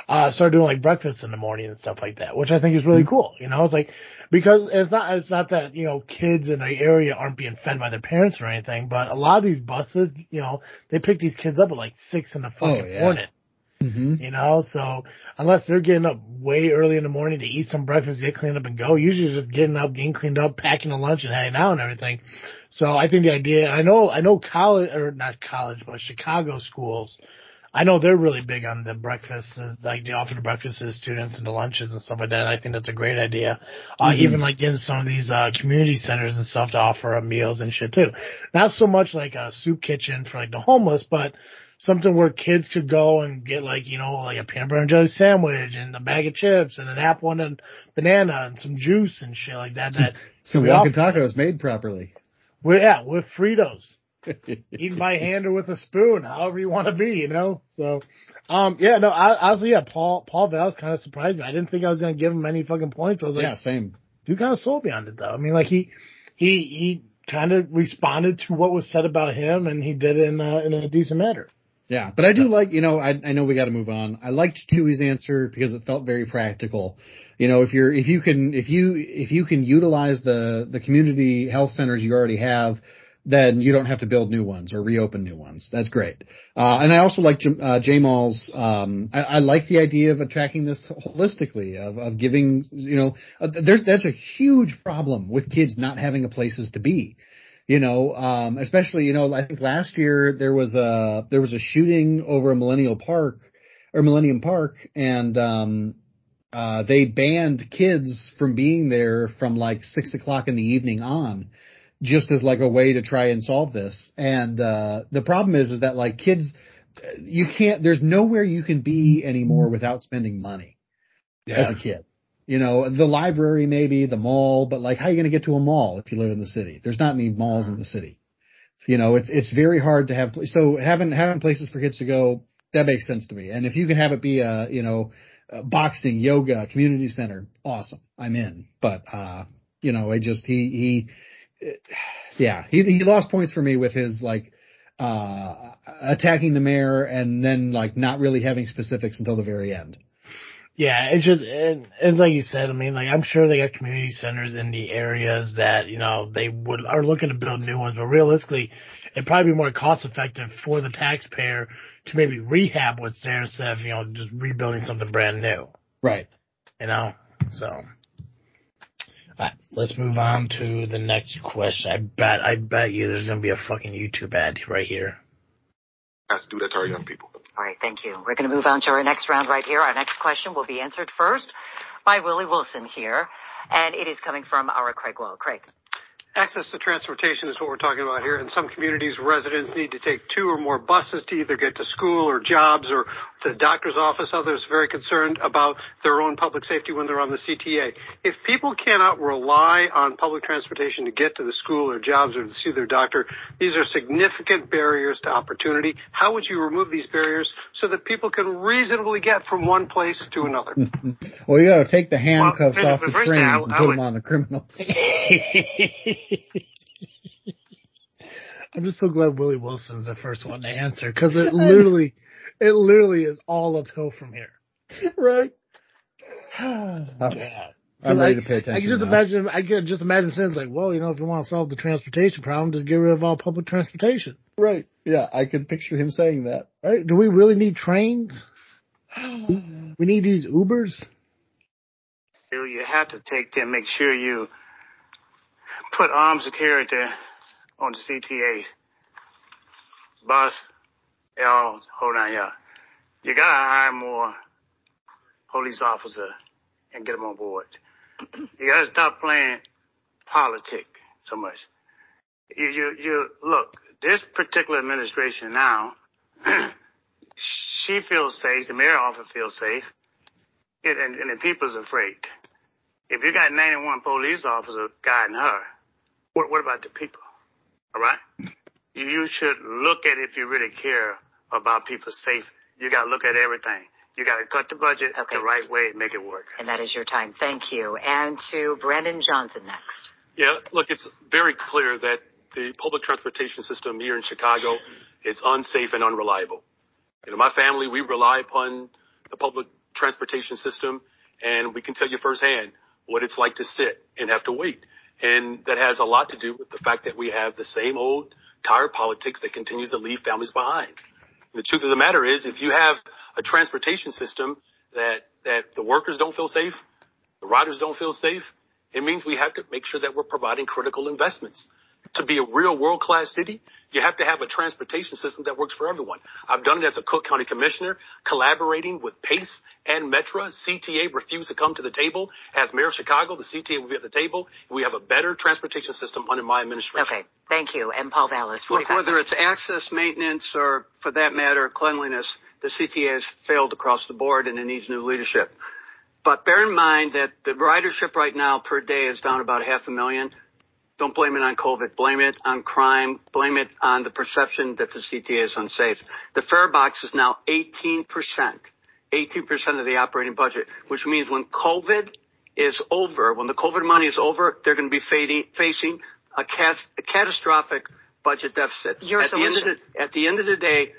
Uh, start doing like breakfast in the morning and stuff like that, which I think is really cool. You know, it's like because it's not it's not that you know kids in the area aren't being fed by their parents or anything, but a lot of these buses, you know, they pick these kids up at like six in the fucking Oh, yeah. morning. Mm-hmm. You know, so unless they're getting up way early in the morning to eat some breakfast, get cleaned up and go, usually just getting up, getting cleaned up, packing a lunch and hanging out and everything. So I think the idea, I know, I know college, or not college, but Chicago schools, I know they're really big on the breakfasts, like they offer the breakfasts to the students and the lunches and stuff like that. I think that's a great idea. Uh, Mhm. even like in some of these, uh, community centers and stuff to offer uh, meals and shit too. Not so much like a soup kitchen for like the homeless, but something where kids could go and get like, you know, like a peanut butter and jelly sandwich and a bag of chips and an apple and a banana and some juice and shit like that. That So we offer- tacos made properly. well, yeah, with Fritos. Eaten by hand or with a spoon, however you want to be, you know? So, um, yeah, no, I, honestly, yeah, Paul, Paul Val's kind of surprised me. I didn't think I was going to give him any fucking points. I was like, yeah, same. dude kind of sold me on it though. I mean, like he, he, he kind of responded to what was said about him, and he did it in a, in a decent manner. Yeah, but I do like, you know, I, I know we got to move on. I liked Chuy's answer because it felt very practical. You know, if you're, if you can, if you, if you can utilize the, the community health centers you already have, then you don't have to build new ones or reopen new ones. That's great. Uh, and I also like uh, Ja'Mal's, um, I, I, like the idea of attacking this holistically, of, of giving, you know, uh, there's, that's a huge problem with kids not having a places to be you know, um, especially, you know, I think last year there was a, there was a shooting over a Millennial Park or Millennium Park and, um, uh, they banned kids from being there from like six o'clock in the evening on just as like a way to try and solve this. And, uh, the problem is, is that like kids, you can't, there's nowhere you can be anymore without spending money yeah. as a kid. You know, the library maybe, the mall, but like how are you going to get to a mall if you live in the city? There's not any malls in the city. You know, it's, it's very hard to have, so having, having places for kids to go, that makes sense to me. And if you can have it be a, you know, a boxing, yoga, community center, awesome. I'm in. But, uh, you know, I just, he, he, yeah, he, he lost points for me with his like, uh, attacking the mayor and then like not really having specifics until the very end. Yeah, it's just it, it's like you said. I mean, like I'm sure they got community centers in the areas that you know they would are looking to build new ones, but realistically, it'd probably be more cost effective for the taxpayer to maybe rehab what's there instead of you know just rebuilding something brand new. Right. You know, so. Right, let's move on to the next question. I bet, I bet you there's gonna be a fucking YouTube ad right here. Has to do that to our young people. All right, thank you. We're going to move on to our next round right here. Our next question will be answered first by Willie Wilson here, and it is coming from our Craig. Craig. Access to transportation is what we're talking about here. In some communities, residents need to take two or more buses to either get to school or jobs or to the doctor's office. Others are very concerned about their own public safety when they're on the CTA. If people cannot rely on public transportation to get to the school or jobs or to see their doctor, these are significant barriers to opportunity. How would you remove these barriers so that people can reasonably get from one place to another? well, you got to take the handcuffs well, off the trains and put them on the criminals. I'm just so glad Willie Wilson's the first one to answer because it literally, it literally is all uphill from here. Right. Oh, yeah. I'm ready to pay attention. I can just now. imagine. I can just imagine saying like, well, you know, if you want to solve the transportation problem, just get rid of all public transportation. Right. Yeah, I can picture him saying that. Right? Do we really need trains? we need these Ubers. You have to take them. Make sure you put armed security on the CTA bus, all hold on, yeah. You gotta hire more police officers and get them on board. You gotta stop playing politics so much. You, you, you, look, this particular administration now, she feels safe, the mayor often feels safe, and, and the people's afraid. If you got 91 police officers guiding her, what, what about the people? All right? You should look at if you really care about people's safety. You got to look at everything. You got to cut the budget okay. the right way and make it work. And that is your time. Thank you. And to Brandon Johnson next. Yeah, look, it's very clear that the public transportation system here in Chicago is unsafe and unreliable. You know, my family, we rely upon the public transportation system, and we can tell you firsthand what it's like to sit and have to wait. And that has a lot to do with the fact that we have the same old tired politics that continues to leave families behind. The truth of the matter is, if you have a transportation system that, that the workers don't feel safe, the riders don't feel safe, it means we have to make sure that we're providing critical investments to be a real world class city, you have to have a transportation system that works for everyone. I've done it as a Cook County commissioner, collaborating with PACE and Metra. CTA refused to come to the table. As mayor of Chicago, the CTA will be at the table. We have a better transportation system under my administration. Okay, thank you. And Paul Vallas. Look, whether it's access, maintenance, or for that matter, cleanliness, the CTA has failed across the board and it needs new leadership. But bear in mind that the ridership right now per day is down about half a million. Don't blame it on COVID. Blame it on crime. Blame it on the perception that the CTA is unsafe. The fare box is now 18%. 18% of the operating budget, which means when COVID is over, when the COVID money is over, they're going to be facing a, catastrophic budget deficit. Your at the, end of solutions. the, at the end of the day,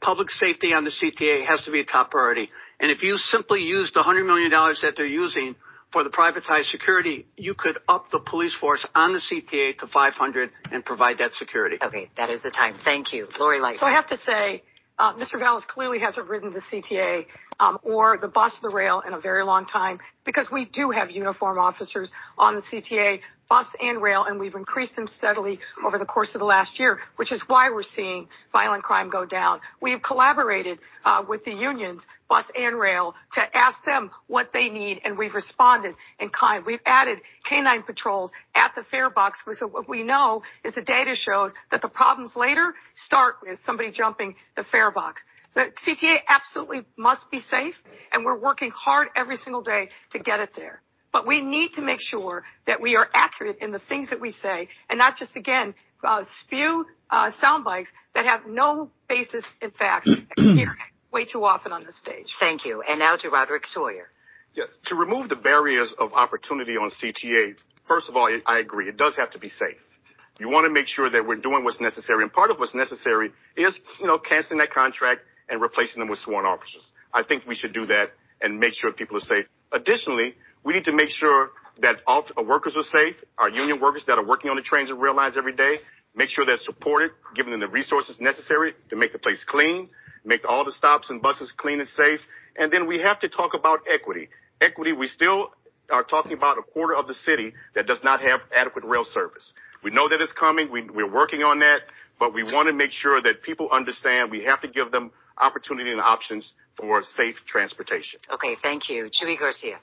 public safety on the CTA has to be a top priority. And if you simply use the $100 million that they're using for the privatized security, you could up the police force on the CTA to 500 and provide that security. Okay, that is the time. Thank you. Lori Light. So I have to say, uh, Mr. Vallas clearly hasn't ridden the CTA or the bus the rail in a very long time because we do have uniform officers on the CTA, bus and rail, and we've increased them steadily over the course of the last year, which is why we're seeing violent crime go down. We've collaborated uh, with the unions, bus and rail, to ask them what they need, and we've responded in kind. We've added canine patrols at the fare box because what we know is the data shows that the problems later start with somebody jumping the fare box. The CTA absolutely must be safe, and we're working hard every single day to get it there. But we need to make sure that we are accurate in the things that we say, and not just again uh, spew uh, sound bites that have no basis in fact. here way too often on the stage. Thank you. And now to Roderick Sawyer. Yeah, to remove the barriers of opportunity on CTA, first of all, I- I agree. It does have to be safe. You want to make sure that we're doing what's necessary, and part of what's necessary is, you know, canceling that contract and replacing them with sworn officers. I think we should do that and make sure people are safe. Additionally, we need to make sure that our uh, workers are safe, our union workers that are working on the trains and rail lines every day, make sure they're supported, giving them the resources necessary to make the place clean, make all the stops and buses clean and safe. And then we have to talk about equity. Equity, we still are talking about a quarter of the city that does not have adequate rail service. We know that it's coming. We, we're working on that, but we want to make sure that people understand we have to give them opportunity and options for safe transportation. Okay, thank you. Chuy Garcia.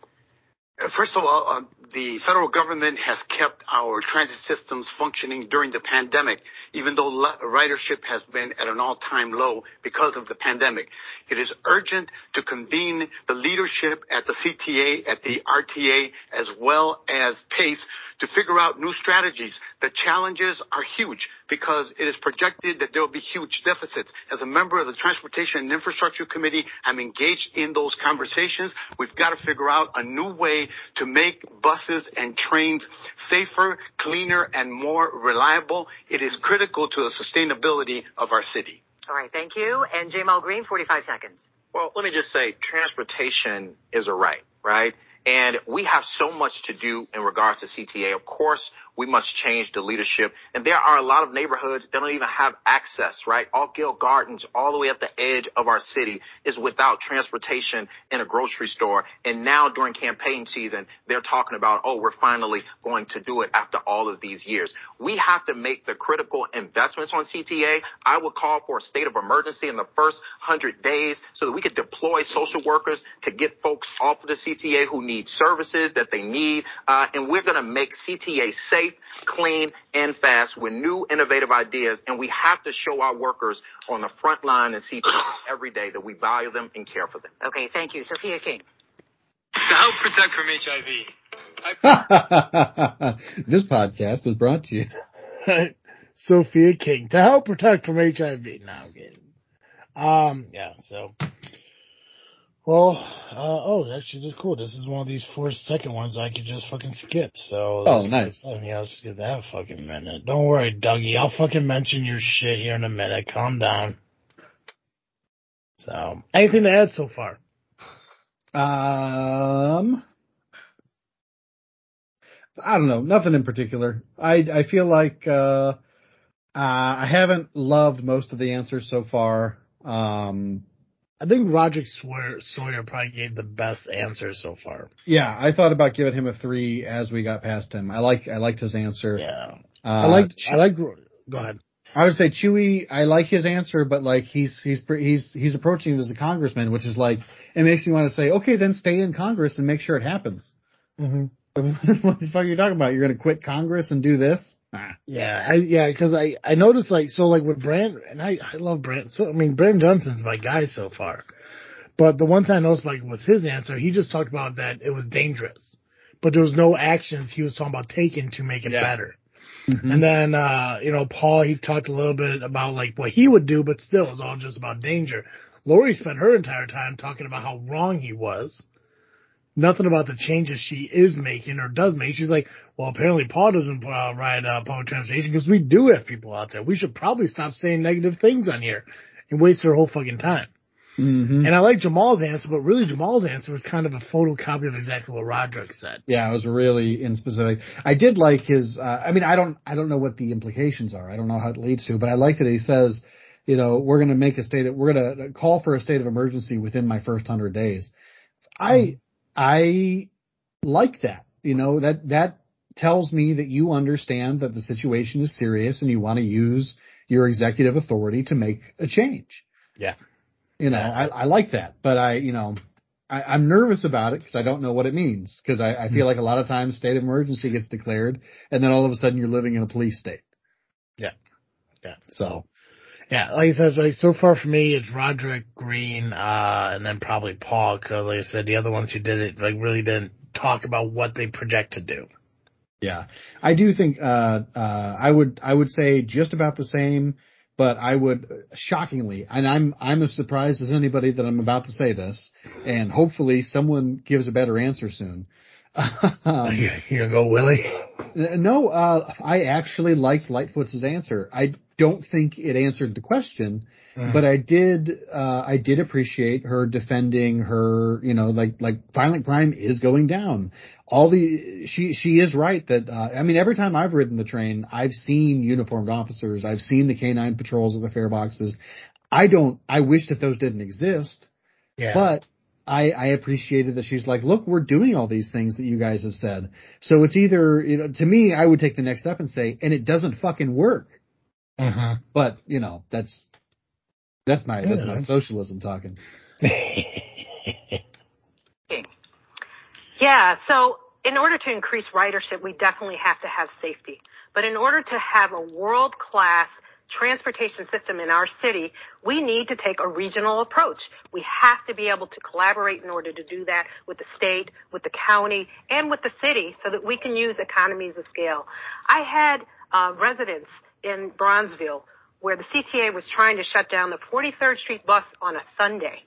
Uh, First of all, uh, the federal government has kept our transit systems functioning during the pandemic, even though ridership has been at an all-time low because of the pandemic. It is urgent to convene the leadership at the CTA, at the RTA, as well as PACE to figure out new strategies. The challenges are huge because it is projected that there will be huge deficits. As a member of the Transportation and Infrastructure Committee, I'm engaged in those conversations. We've got to figure out a new way to make buses and trains safer, cleaner, and more reliable. It is critical to the sustainability of our city. All right, thank you. And Ja'Mal Green, 45 seconds. Well, let me just say transportation is a right, right? And we have so much to do in regards to CTA. Of course, we must change the leadership. And there are a lot of neighborhoods that don't even have access, right? Altgeld Gardens, all the way at the edge of our city is without transportation and a grocery store. And now during campaign season, they're talking about, oh, we're finally going to do it after all of these years. We have to make the critical investments on CTA. I would call for a state of emergency in the first hundred days so that we could deploy social workers to get folks off of the CTA who need services that they need. Uh, and we're going to make CTA safe, clean, and fast with new innovative ideas. And we have to show our workers on the front line and see every day that we value them and care for them. Okay, thank you. Sophia King. To help protect from HIV, this podcast is brought to you. Sophia King to help protect from HIV. Now, I'm kidding. Um, yeah, so. Well, uh, oh, actually, this is cool. This is one of these four second ones I could just fucking skip. So. Oh, let's- nice. let's- Yeah, let's give that a fucking minute. Don't worry, Dougie. I'll fucking mention your shit here in a minute. Calm down. So, anything to add so far? Um, I don't know, nothing in particular. I I feel like uh, uh I haven't loved most of the answers so far. Um, I think Roderick Sawyer, Sawyer probably gave the best answer so far. yeah, I thought about giving him a three as we got past him. I like I liked his answer. Yeah, uh, I like. I like. Go ahead. I would say Chuy. I like his answer, but like he's he's he's he's approaching it as a congressman, which is like it makes me want to say, okay, then stay in Congress and make sure it happens. Mm-hmm. what the fuck are you talking about? You're going to quit Congress and do this? Yeah, I, yeah, because I I noticed like so like with Brand and I I love Brand. So I mean Brand Johnson's my guy so far, but the one thing I noticed like with his answer, he just talked about that it was dangerous, but there was no actions he was talking about taking to make it Yeah. better. Mhm. And then uh you know Paul he talked a little bit about like what he would do, but still it was all just about danger. Lori spent her entire time talking about how wrong he was. Nothing about the changes she is making or does make. She's like, well, apparently Paul doesn't uh, ride uh, public transportation because we do have people out there. We should probably stop saying negative things on here and waste their whole fucking time. Mm-hmm. And I like Ja'Mal's answer, but really Ja'Mal's answer was kind of a photocopy of exactly what Roderick said. Yeah, it was really in specific. I did like his. Uh, I mean, I don't, I don't know what the implications are. I don't know how it leads to, but I like that he says, you know, we're going to make a state. Of, we're going to call for a state of emergency within my first hundred days. I, I like that. You know that that tells me that you understand that the situation is serious and you want to use your executive authority to make a change. Yeah. You know, I, I like that, but I, you know, I, I'm nervous about it because I don't know what it means. Because I, I feel mm-hmm. like a lot of times state of emergency gets declared, and then all of a sudden you're living in a police state. Yeah, yeah. So, yeah, like I said, like so far for me, it's Roderick Green, uh, and then probably Paul. Because like I said, the other ones who did it like really didn't talk about what they project to do. Yeah, I do think uh, uh, I would I would say just about the same but I would shockingly, and I'm I'm as surprised as anybody that I'm about to say this, and hopefully someone gives a better answer soon. Um, you gonna go Willie? No, uh, I actually liked Lightfoot's answer. I don't think it answered the question, mm. but I did uh, I did appreciate her defending her. You know, like like violent crime is going down all the she she is right that uh, I mean every time I've ridden the train I've seen uniformed officers I've seen the canine patrols of the fare boxes I don't I wish that those didn't exist yeah. but I I appreciated that she's like look we're doing all these things that you guys have said so it's either you know to me I would take the next step and say and it doesn't fucking work uh-huh. but you know that's that's my that's my socialism talking Yeah, so in order to increase ridership, we definitely have to have safety. But in order to have a world class transportation system in our city, we need to take a regional approach. We have to be able to collaborate in order to do that with the state, with the county, and with the city so that we can use economies of scale. I had uh, residents in Bronzeville where the CTA was trying to shut down the 43rd Street bus on a Sunday.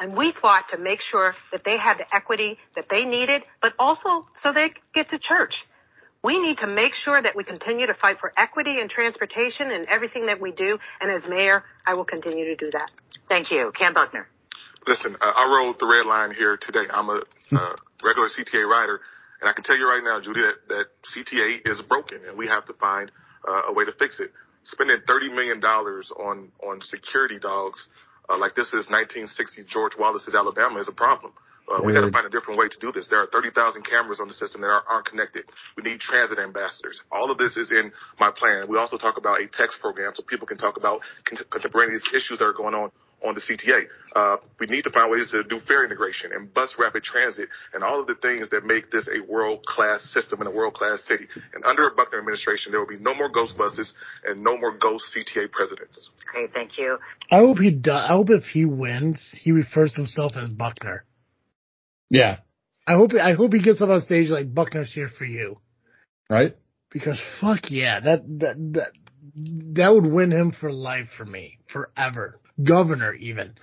And we fought to make sure that they had the equity that they needed, but also so they could get to church. We need to make sure that we continue to fight for equity and transportation in everything that we do. And as mayor, I will continue to do that. Thank you. Kam Buckner. Listen, uh, I rode the red line here today. I'm a uh, regular CTA rider, and I can tell you right now, Judy, that, that CTA is broken, and we have to find uh, a way to fix it. Spending $30 million on, on security dogs uh, like this is 1960 George Wallace's Alabama is a problem. Uh, we got to find a different way to do this. There are 30,000 cameras on the system that are, aren't connected. We need transit ambassadors. All of this is in my plan. We also talk about a text program so people can talk about contemporaneous issues that are going on on the CTA. Uh, we need to find ways to do fare integration and bus rapid transit and all of the things that make this a world class system and a world class city. And under a Buckner administration, there will be no more ghost buses and no more ghost CTA presidents. Great, thank you. I hope he does. I hope if he wins, he refers to himself as Buckner. Yeah. I hope I hope he gets up on stage like Buckner's here for you. Right? Because fuck yeah, that that that that would win him for life for me, forever governor even.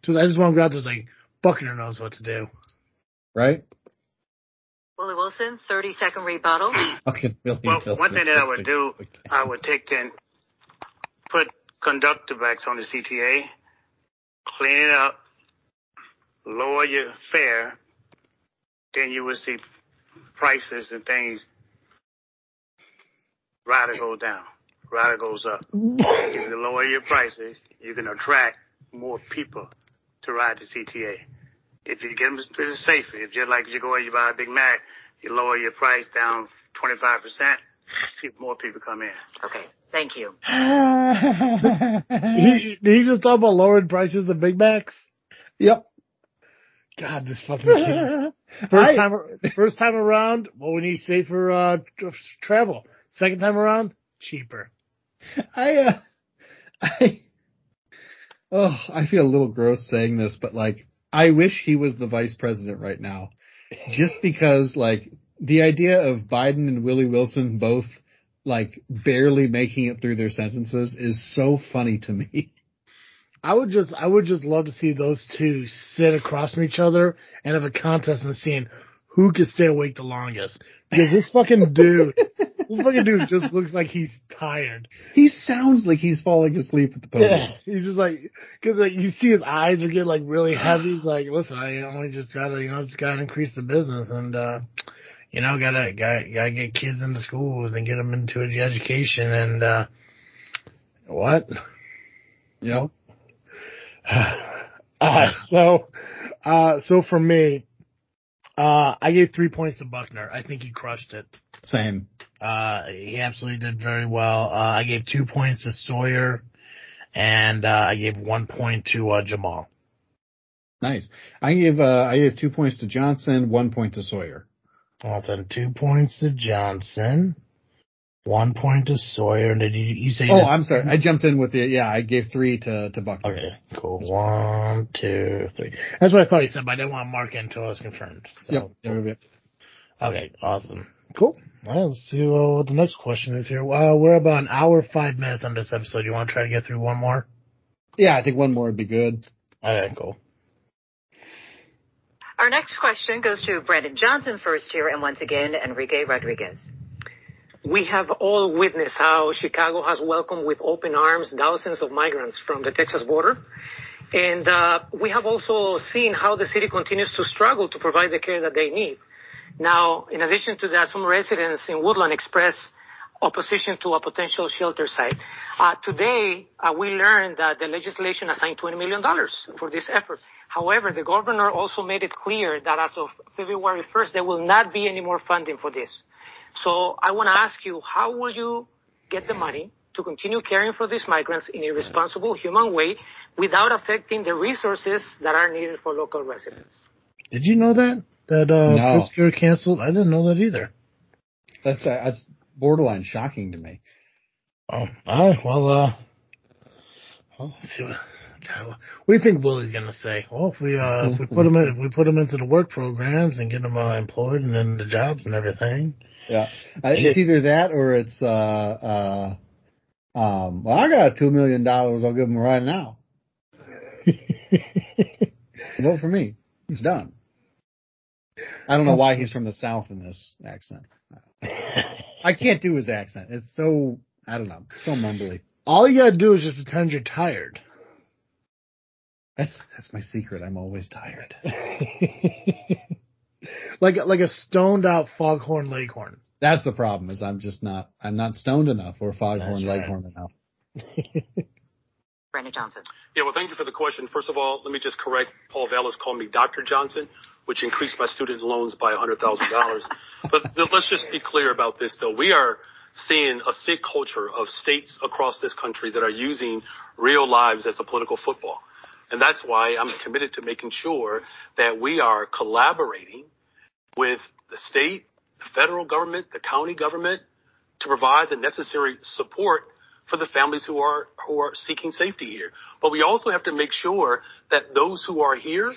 Because I just want to go out there like Buckner knows what to do. Right? Willie Wilson, 30 second rebuttal. okay, Willie well, Wilson. one thing that I would do, I would take then, put conductor backs on the CTA, clean it up, lower your fare, then you will see prices and things rider go down, rider goes up. if you lower your prices, you can attract more people to ride the CTA. If you get them, this is safer. If just like you go and you buy a Big Mac, you lower your price down 25%, more people come in. Okay. Thank you. he, did he just talk about lowering prices of Big Macs? Yep. God, this fucking kid. First I, time, first time around, well, we need safer, uh, travel. Second time around, cheaper. I, uh, I, oh, I feel a little gross saying this, but like, I wish he was the vice president right now. Just because, like, the idea of Biden and Willie Wilson both, like, barely making it through their sentences is so funny to me. I would just, I would just love to see those two sit across from each other and have a contest and seeing who can stay awake the longest. Because this fucking dude, this fucking dude just looks like he's tired. He sounds like he's falling asleep at the podium. Yeah, he's just like, cause like you see his eyes are getting like really heavy. He's like, listen, I only just gotta, you know, just gotta increase the business and, uh, you know, gotta, gotta, gotta get kids into schools and get them into the education and, uh, what? Yep. Uh, so, uh, so for me, uh, I gave three points to Buckner. I think he crushed it. Same. Uh, he absolutely did very well. Uh, I gave two points to Sawyer and, uh, I gave one point to, uh, Ja'Mal. Nice. I gave, uh, I gave two points to Johnson, one point to Sawyer. Awesome. Two points to Johnson. One point to Sawyer. And did you, you say? Oh, I'm sorry. I jumped in with the, yeah, I gave three to, to Buckner. Okay, cool. One, two, three. That's what I thought he said, but I didn't want to mark it until it was confirmed. So, Yep. Yep, yep. okay, awesome. Cool. Well, let's see what the next question is here. Well, we're about an hour, five minutes on this episode. You want to try to get through one more? Yeah, I think one more would be good. Okay, cool. Our next question goes to Brandon Johnson first here, and once again, Enrique Rodriguez. We have all witnessed how Chicago has welcomed with open arms thousands of migrants from the Texas border. And uh, we have also seen how the city continues to struggle to provide the care that they need. Now, in addition to that, some residents in Woodlawn express opposition to a potential shelter site. Uh, today, uh, we learned that the legislation assigned $20 million for this effort. However, the governor also made it clear that as of February 1st, there will not be any more funding for this. So I want to ask you, how will you get the money to continue caring for these migrants in a responsible, human way without affecting the resources that are needed for local residents? Did you know that? That, uh, No. Pritzker canceled? I didn't know that either. That's, uh, that's borderline shocking to me. Oh, alright, well, uh, well, let's see what, God, what do you think Willie's gonna say? Well, if we, uh, if we put him in, if we put him into the work programs and get him, uh, employed and then the jobs and everything. Yeah. It's either that or it's, uh, uh, um, well, I got two million dollars. I'll give him right now. Vote for me. He's done. I don't know why he's from the South in this accent. I can't do his accent. It's so, I don't know, so mumbly. All you gotta do is just pretend you're tired. That's, that's my secret. I'm always tired. like, like a stoned out foghorn leghorn. That's the problem is I'm just not, I'm not stoned enough or foghorn right. leghorn enough. Brandon Johnson. Yeah, well, thank you for the question. First of all, let me just correct. Paul Vallas called me Dr. Johnson, which increased my student loans by $100,000. but th- let's just be clear about this, though. We are seeing a sick culture of states across this country that are using real lives as a political football. And that's why I'm committed to making sure that we are collaborating with the state, the federal government, the county government to provide the necessary support for the families who are who are seeking safety here. But we also have to make sure that those who are here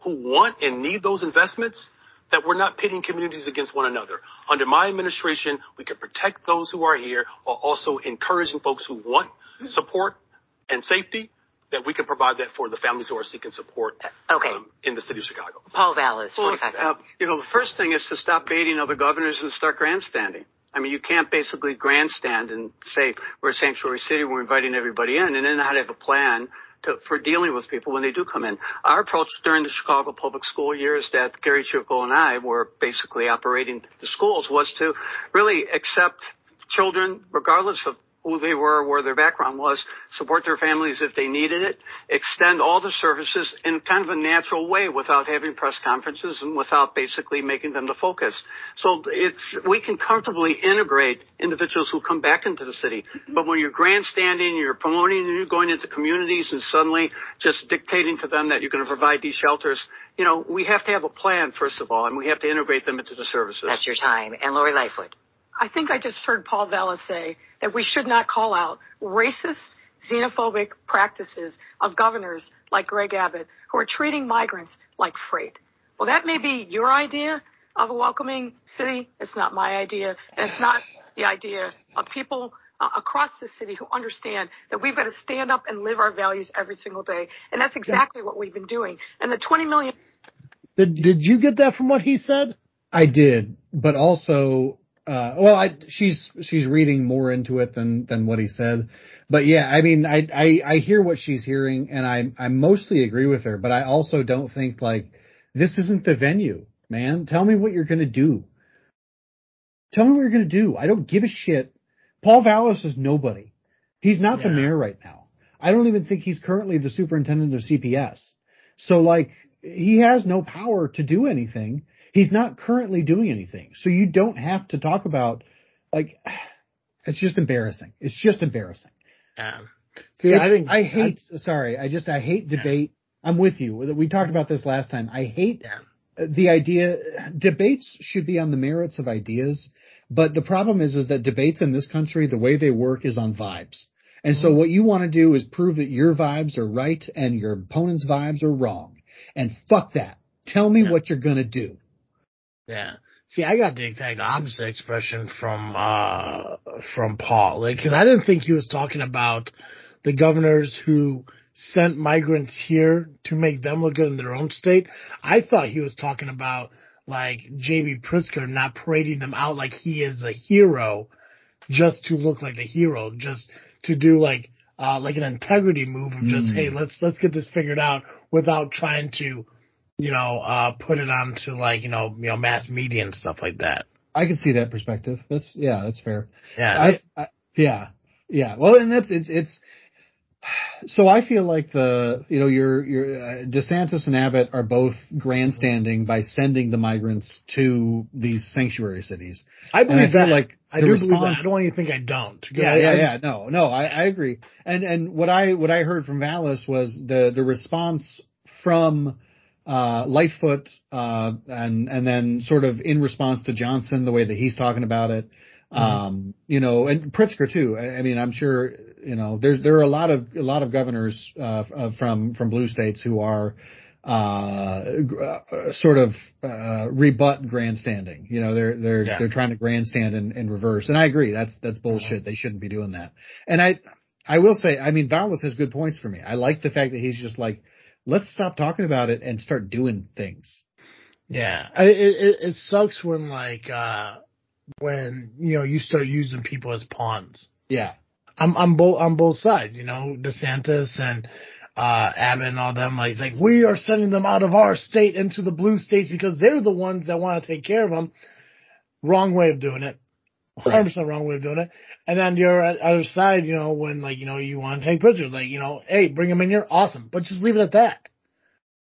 who want and need those investments that we're not pitting communities against one another. Under my administration, we can protect those who are here while also encouraging folks who want support and safety that we can provide that for the families who are seeking support Okay. um, in the city of Chicago. Paul Vallas, Well, 45 uh, seconds. you know, the first thing is to stop baiting other governors and start grandstanding. I mean, you can't basically grandstand and say we're a sanctuary city, we're inviting everybody in, and then not have a plan to, for dealing with people when they do come in. Our approach during the Chicago public school years that Gary Chico and I were basically operating the schools was to really accept children, regardless of who they were, where their background was, support their families if they needed it, extend all the services in kind of a natural way without having press conferences and without basically making them the focus. So it's, we can comfortably integrate individuals who come back into the city. But when you're grandstanding, you're promoting, and you're going into communities and suddenly just dictating to them that you're going to provide these shelters, you know, we have to have a plan, first of all, and we have to integrate them into the services. That's your time. And Lori Lightfoot. I think I just heard Paul Vallas say that we should not call out racist, xenophobic practices of governors like Greg Abbott who are treating migrants like freight. Well, that may be your idea of a welcoming city. It's not my idea. And it's not the idea of people uh, across the city who understand that we've got to stand up and live our values every single day. And that's exactly what we've been doing. And the 20 million. Did, did you get that from what he said? I did, but also, uh, well, I, she's, she's reading more into it than, than what he said. But yeah, I mean, I, I, I hear what she's hearing and I, I mostly agree with her, but I also don't think like, this isn't the venue, man. Tell me what you're going to do. Tell me what you're going to do. I don't give a shit. Paul Vallas is nobody. He's not yeah. the mayor right now. I don't even think he's currently the superintendent of CPS. So like, he has no power to do anything. He's not currently doing anything. So you don't have to talk about, like, it's just embarrassing. It's just embarrassing. Yeah. See, I think I hate. I, sorry, I just I hate debate. Yeah. I'm with you. We talked about this last time. I hate yeah. the idea. Debates should be on the merits of ideas, but the problem is, is that debates in this country, the way they work, is on vibes. And mm-hmm. so what you want to do is prove that your vibes are right and your opponent's vibes are wrong. And fuck that. Tell me yeah. what you're gonna do. Yeah. See, I got the exact opposite expression from uh from Paul, like because I didn't think he was talking about the governors who sent migrants here to make them look good in their own state. I thought he was talking about like J.B. Pritzker not parading them out like he is a hero, just to look like a hero, just to do like uh like an integrity move of just mm. hey let's let's get this figured out without trying to you know, uh, put it onto like, you know, you know, mass media and stuff like that. I can see that perspective. That's, yeah, that's fair. Yeah. I, I, yeah. Yeah. Well, and that's, it's, it's, so I feel like the, you know, your, your, uh, DeSantis and Abbott are both grandstanding by sending the migrants to these sanctuary cities. I believe I that. Like I do response, believe that. I don't want you to think I don't. Yeah, I, yeah, yeah. No, no, I, I agree. And, and what I, what I heard from Vallas was the, the response from, uh, Lightfoot, uh, and, and then sort of in response to Johnson, the way that he's talking about it. Mm-hmm. Um, you know, and Pritzker too. I, I, mean, I'm sure, you know, there's, there are a lot of, a lot of governors, uh, from, from blue states who are, uh, sort of, uh, rebut grandstanding. You know, they're, they're, yeah. they're trying to grandstand in, in reverse. And I agree. That's, that's bullshit. Mm-hmm. They shouldn't be doing that. And I, I will say, I mean, Vallas has good points for me. I like the fact that he's just like, let's stop talking about it and start doing things. Yeah, it, it, it sucks when like uh when you know you start using people as pawns. Yeah, I'm I'm both on both sides. You know, DeSantis and uh Abbott and all them. Like, like we are sending them out of our state into the blue states because they're the ones that want to take care of them. Wrong way of doing it. 100% wrong way of doing it. And then your other side, you know, when like, you know, you want to take prisoners, like, you know, hey, bring them in here. Awesome. But just leave it at that.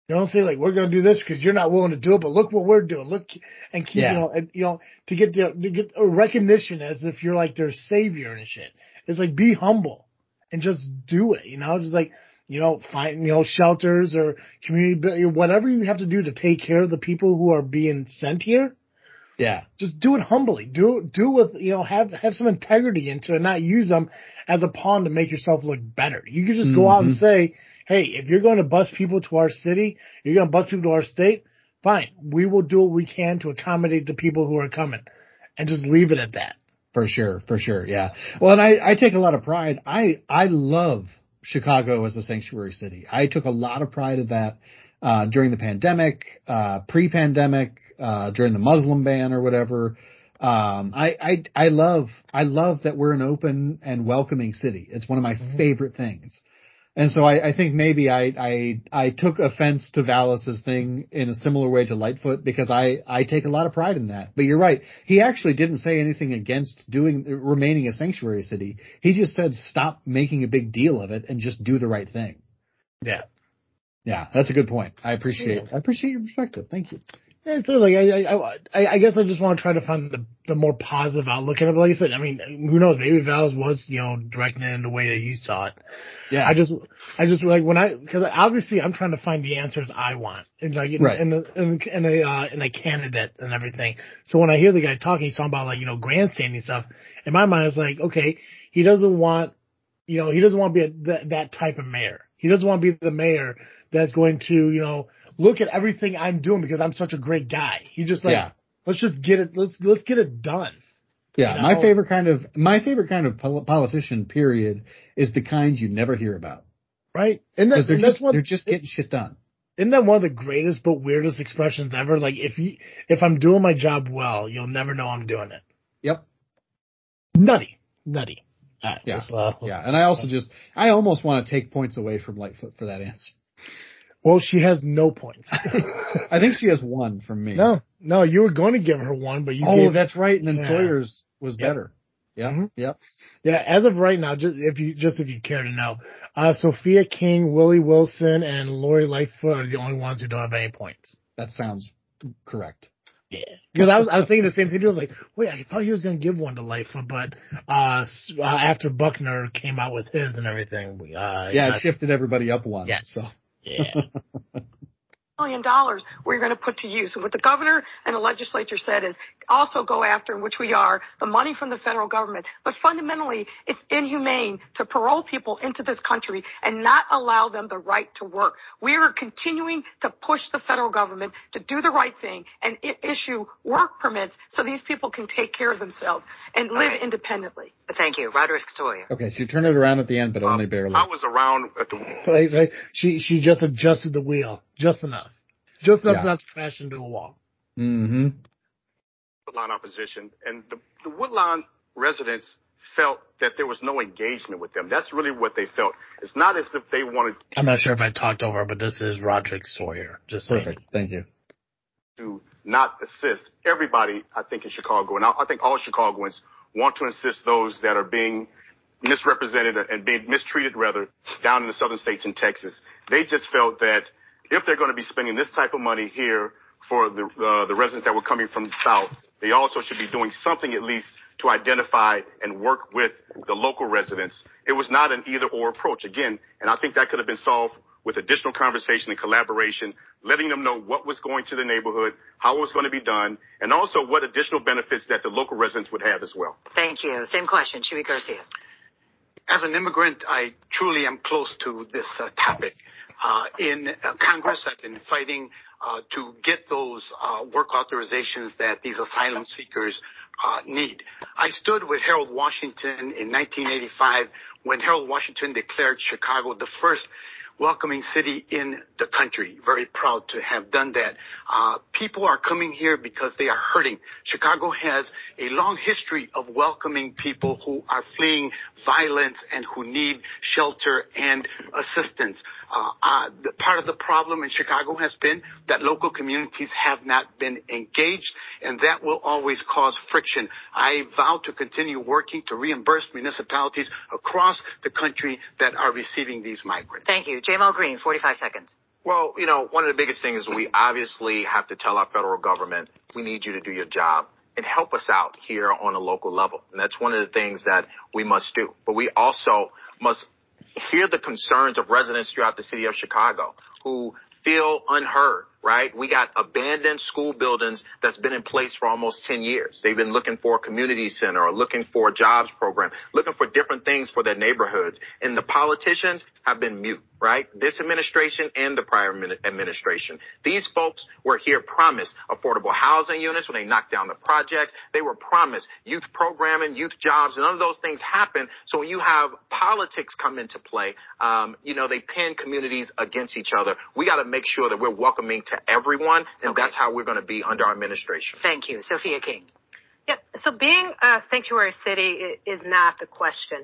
You don't say like, we're going to do this because you're not willing to do it, but look what we're doing. Look and keep, yeah. you know, and, you know, to get the, to get a recognition as if you're like their savior and shit. It's like, be humble and just do it, you know, just like, you know, find, you know, shelters or community, whatever you have to do to take care of the people who are being sent here yeah. Just do it humbly. Do do with you know have have some integrity into it, not use them as a pawn to make yourself look better. You can just mm-hmm. go out and mm-hmm. say, hey, if you're going to bus people to our city, you're going to bus people to our state. Fine, we will do what we can to accommodate the people who are coming, and just leave it at that. For sure, for sure, yeah. Well, and I I take a lot of pride. I I love Chicago as a sanctuary city. I took a lot of pride of that uh, during the pandemic, uh, pre-pandemic, uh, during the Muslim ban or whatever. Um, I, I, I love, I love that we're an open and welcoming city. It's one of my mm-hmm. favorite things. And so I, I think maybe I, I, I took offense to Vallas's thing in a similar way to Lightfoot because I, I take a lot of pride in that. But you're right. He actually didn't say anything against doing, remaining a sanctuary city. He just said stop making a big deal of it and just do the right thing. Yeah. Yeah, that's a good point. I appreciate, I appreciate your perspective. Thank you. Yeah, so like I, I, I guess I just want to try to find the, the more positive outlook in it. But like I said, I mean, who knows? Maybe Vallas was, you know, directing it in the way that you saw it. Yeah. I just, I just like when I, because obviously I'm trying to find the answers I want, and like in, right. in, the, in, in a uh, in a candidate and everything. So when I hear the guy talking, he's talking about like you know grandstanding stuff. In my mind, it's like okay, he doesn't want, you know, he doesn't want to be a, that that type of mayor. He doesn't want to be the mayor that's going to, you know, look at everything I'm doing because I'm such a great guy. He just like, yeah. let's just get it, let's, let's get it done. Yeah, You my favorite kind of my favorite kind of politician period is the kind you never hear about. Right? And, that, they're and just one, they're just getting shit done. isn't that one of the greatest but weirdest expressions ever? Like if you, if I'm doing my job well, you'll never know I'm doing it. Yep. Nutty. Nutty. Right, Yeah. let's, uh, Yeah, and I also just I almost want to take points away from Lightfoot for that answer. Well, she has no points. I think she has one from me. no, no, you were going to give her one, but you oh, gave, that's right. And then Yeah. Sawyer's was Yep. better. Yeah. Mhm. Yep. Yeah, as of right now, just if you just if you care to know, uh, Sophia King, Willie Wilson, and Lori Lightfoot are the only ones who don't have any points. That sounds correct. Yeah, because I was I was thinking the same thing. I was like, wait, I thought he was going to give one to Lightfoot, but uh, uh, after Buckner came out with his and everything, we, uh, Yeah, it shifted everybody up one. Yes. So yeah, million dollars we're going to put to use. And what the governor and the legislature said is also go after, in which we are, the money from the federal government. But fundamentally, it's inhumane to parole people into this country and not allow them the right to work. We are continuing to push the federal government to do the right thing and i- issue work permits so these people can take care of themselves and live independently. Thank you. Roderick Sawyer. okay, she turned it around at the end, but only barely. I was around at the right, right. She she just adjusted the wheel just enough, just enough Yeah. not to crash into a wall. Mm-hmm. Woodlawn opposition, and the, the Woodlawn residents felt that there was no engagement with them. That's really what they felt. It's not as if they wanted I'm not sure if I talked over, but this is Roderick Sawyer. Just saying. Thank you. to not assist everybody, I think, in Chicago. And I, I think all Chicagoans want to assist those that are being misrepresented and being mistreated, rather, down in the southern states in Texas. They just felt that if they're going to be spending this type of money here for the, uh, the residents that were coming from the south, they also should be doing something at least to identify and work with the local residents. It was not an either or approach again, and I think that could have been solved with additional conversation and collaboration, letting them know what was going to the neighborhood, how it was going to be done, and also what additional benefits that the local residents would have as well. Thank you. Same question, Chuy Garcia. As an immigrant, I truly am close to this uh, topic. Uh, in uh, Congress, I've been fighting uh, to get those uh, work authorizations that these asylum seekers uh, need. I stood with Harold Washington in 1985 when Harold Washington declared Chicago the first welcoming city in the country. Very proud to have done that. Uh, people are coming here because they are hurting. Chicago has a long history of welcoming people who are fleeing violence and who need shelter and assistance. Uh, uh, part of the problem in Chicago has been that local communities have not been engaged, and that will always cause friction. I vow to continue working to reimburse municipalities across the country that are receiving these migrants. Thank you. Ja'Mal Green, 45 seconds. Well, you know, one of the biggest things is we obviously have to tell our federal government, we need you to do your job and help us out here on a local level. And that's one of the things that we must do. But we also must hear the concerns of residents throughout the city of Chicago who feel unheard, right? We got abandoned school buildings that's been in place for almost 10 years. They've been looking for a community center or looking for a jobs program, looking for different things for their neighborhoods. And the politicians have been mute, right? This administration and the prior administration. These folks were here promised affordable housing units when they knocked down the projects. They were promised youth programming, youth jobs, and none of those things happen. So when you have politics come into play, um, you know, they pin communities against each other. We got to make sure that we're welcoming to everyone, and that's how we're going to be under our administration. Thank you. Sophia King. Yeah, so being a sanctuary city is not the question.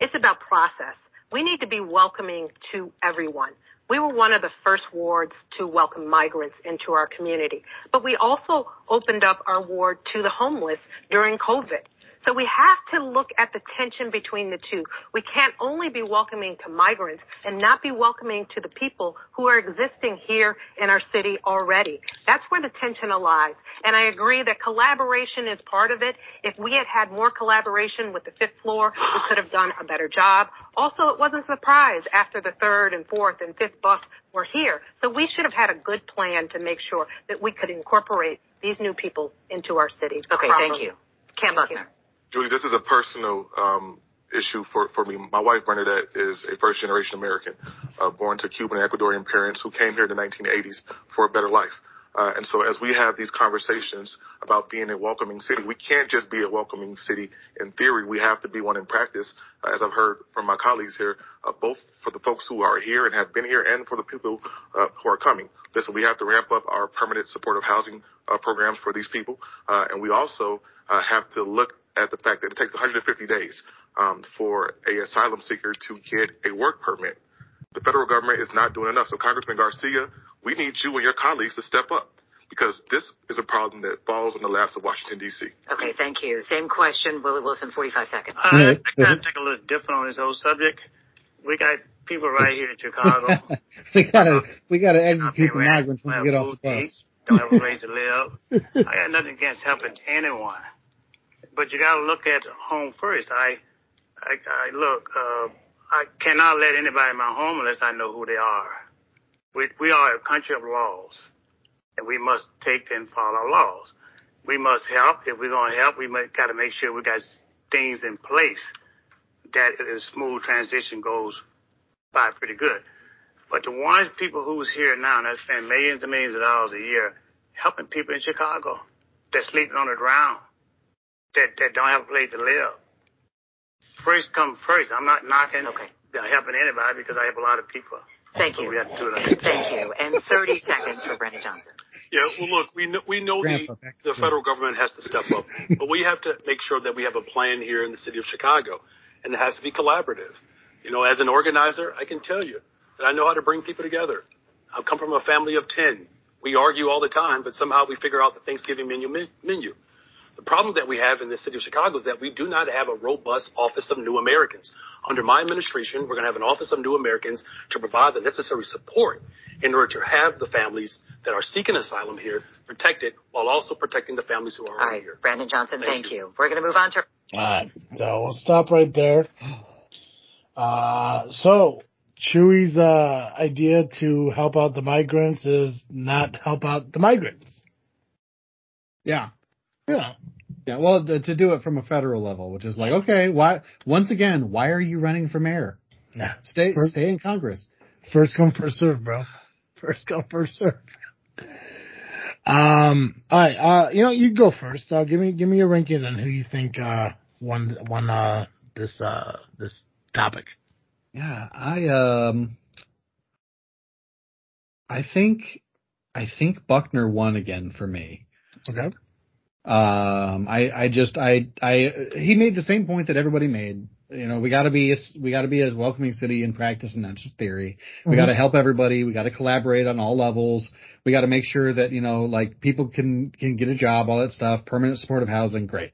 It's about process. We need to be welcoming to everyone. We were one of the first wards to welcome migrants into our community, but we also opened up our ward to the homeless during COVID. So we have to look at the tension between the two. We can't only be welcoming to migrants and not be welcoming to the people who are existing here in our city already. That's where the tension lies. And I agree that collaboration is part of it. If we had had more collaboration with the fifth floor, we could have done a better job. Also, it wasn't a surprise after the third and fourth and fifth bus were here. So we should have had a good plan to make sure that we could incorporate these new people into our city. Okay, properly. thank you. Kam Buckner. Julie, this is a personal um, issue for, for me. My wife, Bernadette, is a first generation American, uh, born to Cuban and Ecuadorian parents who came here in the 1980s for a better life. Uh, and so as we have these conversations about being a welcoming city, we can't just be a welcoming city in theory. We have to be one in practice, uh, as I've heard from my colleagues here, uh, both for the folks who are here and have been here and for the people uh, who are coming. Listen, we have to ramp up our permanent supportive housing uh, programs for these people. Uh, and we also have to look at the fact that it takes 150 days um, for a asylum seeker to get a work permit. The federal government is not doing enough. So Congressman Garcia, we need you and your colleagues to step up because this is a problem that falls on the laps of Washington, D.C. Okay, thank you. Same question, Willie Wilson, 45 seconds. I, I gotta take a little different on this whole subject. We got people right here in Chicago. we gotta, we gotta execute the migrants when we get off the bus. Don't have a place to live. I got nothing against helping anyone, but you gotta look at home first. I, I, I look, uh, I cannot let anybody in my home unless I know who they are. We, we are a country of laws, and we must take and follow laws. We must help. If we're going to help, we got to make sure we got things in place that a smooth transition goes by pretty good. But the ones people who's here now that spend millions and millions of dollars a year helping people in Chicago that sleeping on the ground, that, that don't have a place to live, first come first. I'm not knocking okay. Uh, helping anybody because I have a lot of people. Thank you. Thank you. And 30 seconds for Brandon Johnson. Yeah, well, look, we know, we know the, the federal government has to step up, but we have to make sure that we have a plan here in the city of Chicago, and it has to be collaborative. You know, as an organizer, I can tell you that I know how to bring people together. I come from a family of 10. We argue all the time, but somehow we figure out the Thanksgiving menu menu. The problem that we have in the city of Chicago is that we do not have a robust Office of New Americans. Under my administration, we're going to have an Office of New Americans to provide the necessary support in order to have the families that are seeking asylum here protected while also protecting the families who are already here. Brandon Johnson, thank, thank you. you. We're going to move on to. All right. So we'll stop right there. Uh, so Chuy's, uh, idea to help out the migrants is not help out the migrants. Yeah. Yeah. Yeah, well, to, to do it from a federal level, which is like, okay, why? Once again, why are you running for mayor? Yeah, stay, first, stay in Congress. First come, first serve, bro. First come, first serve. Um, all right, uh, you know, you go first. Uh, give me, give me your rankings and who you think uh won won uh this uh this topic. Yeah, I um, I think, I think Buckner won again for me. Okay. Um, I, I just, I, I, he made the same point that everybody made. You know, we gotta be, we gotta be as welcoming city in practice and not just theory. We mm-hmm. gotta help everybody. We gotta collaborate on all levels. We gotta make sure that, you know, like people can, can get a job, all that stuff, permanent supportive housing, great.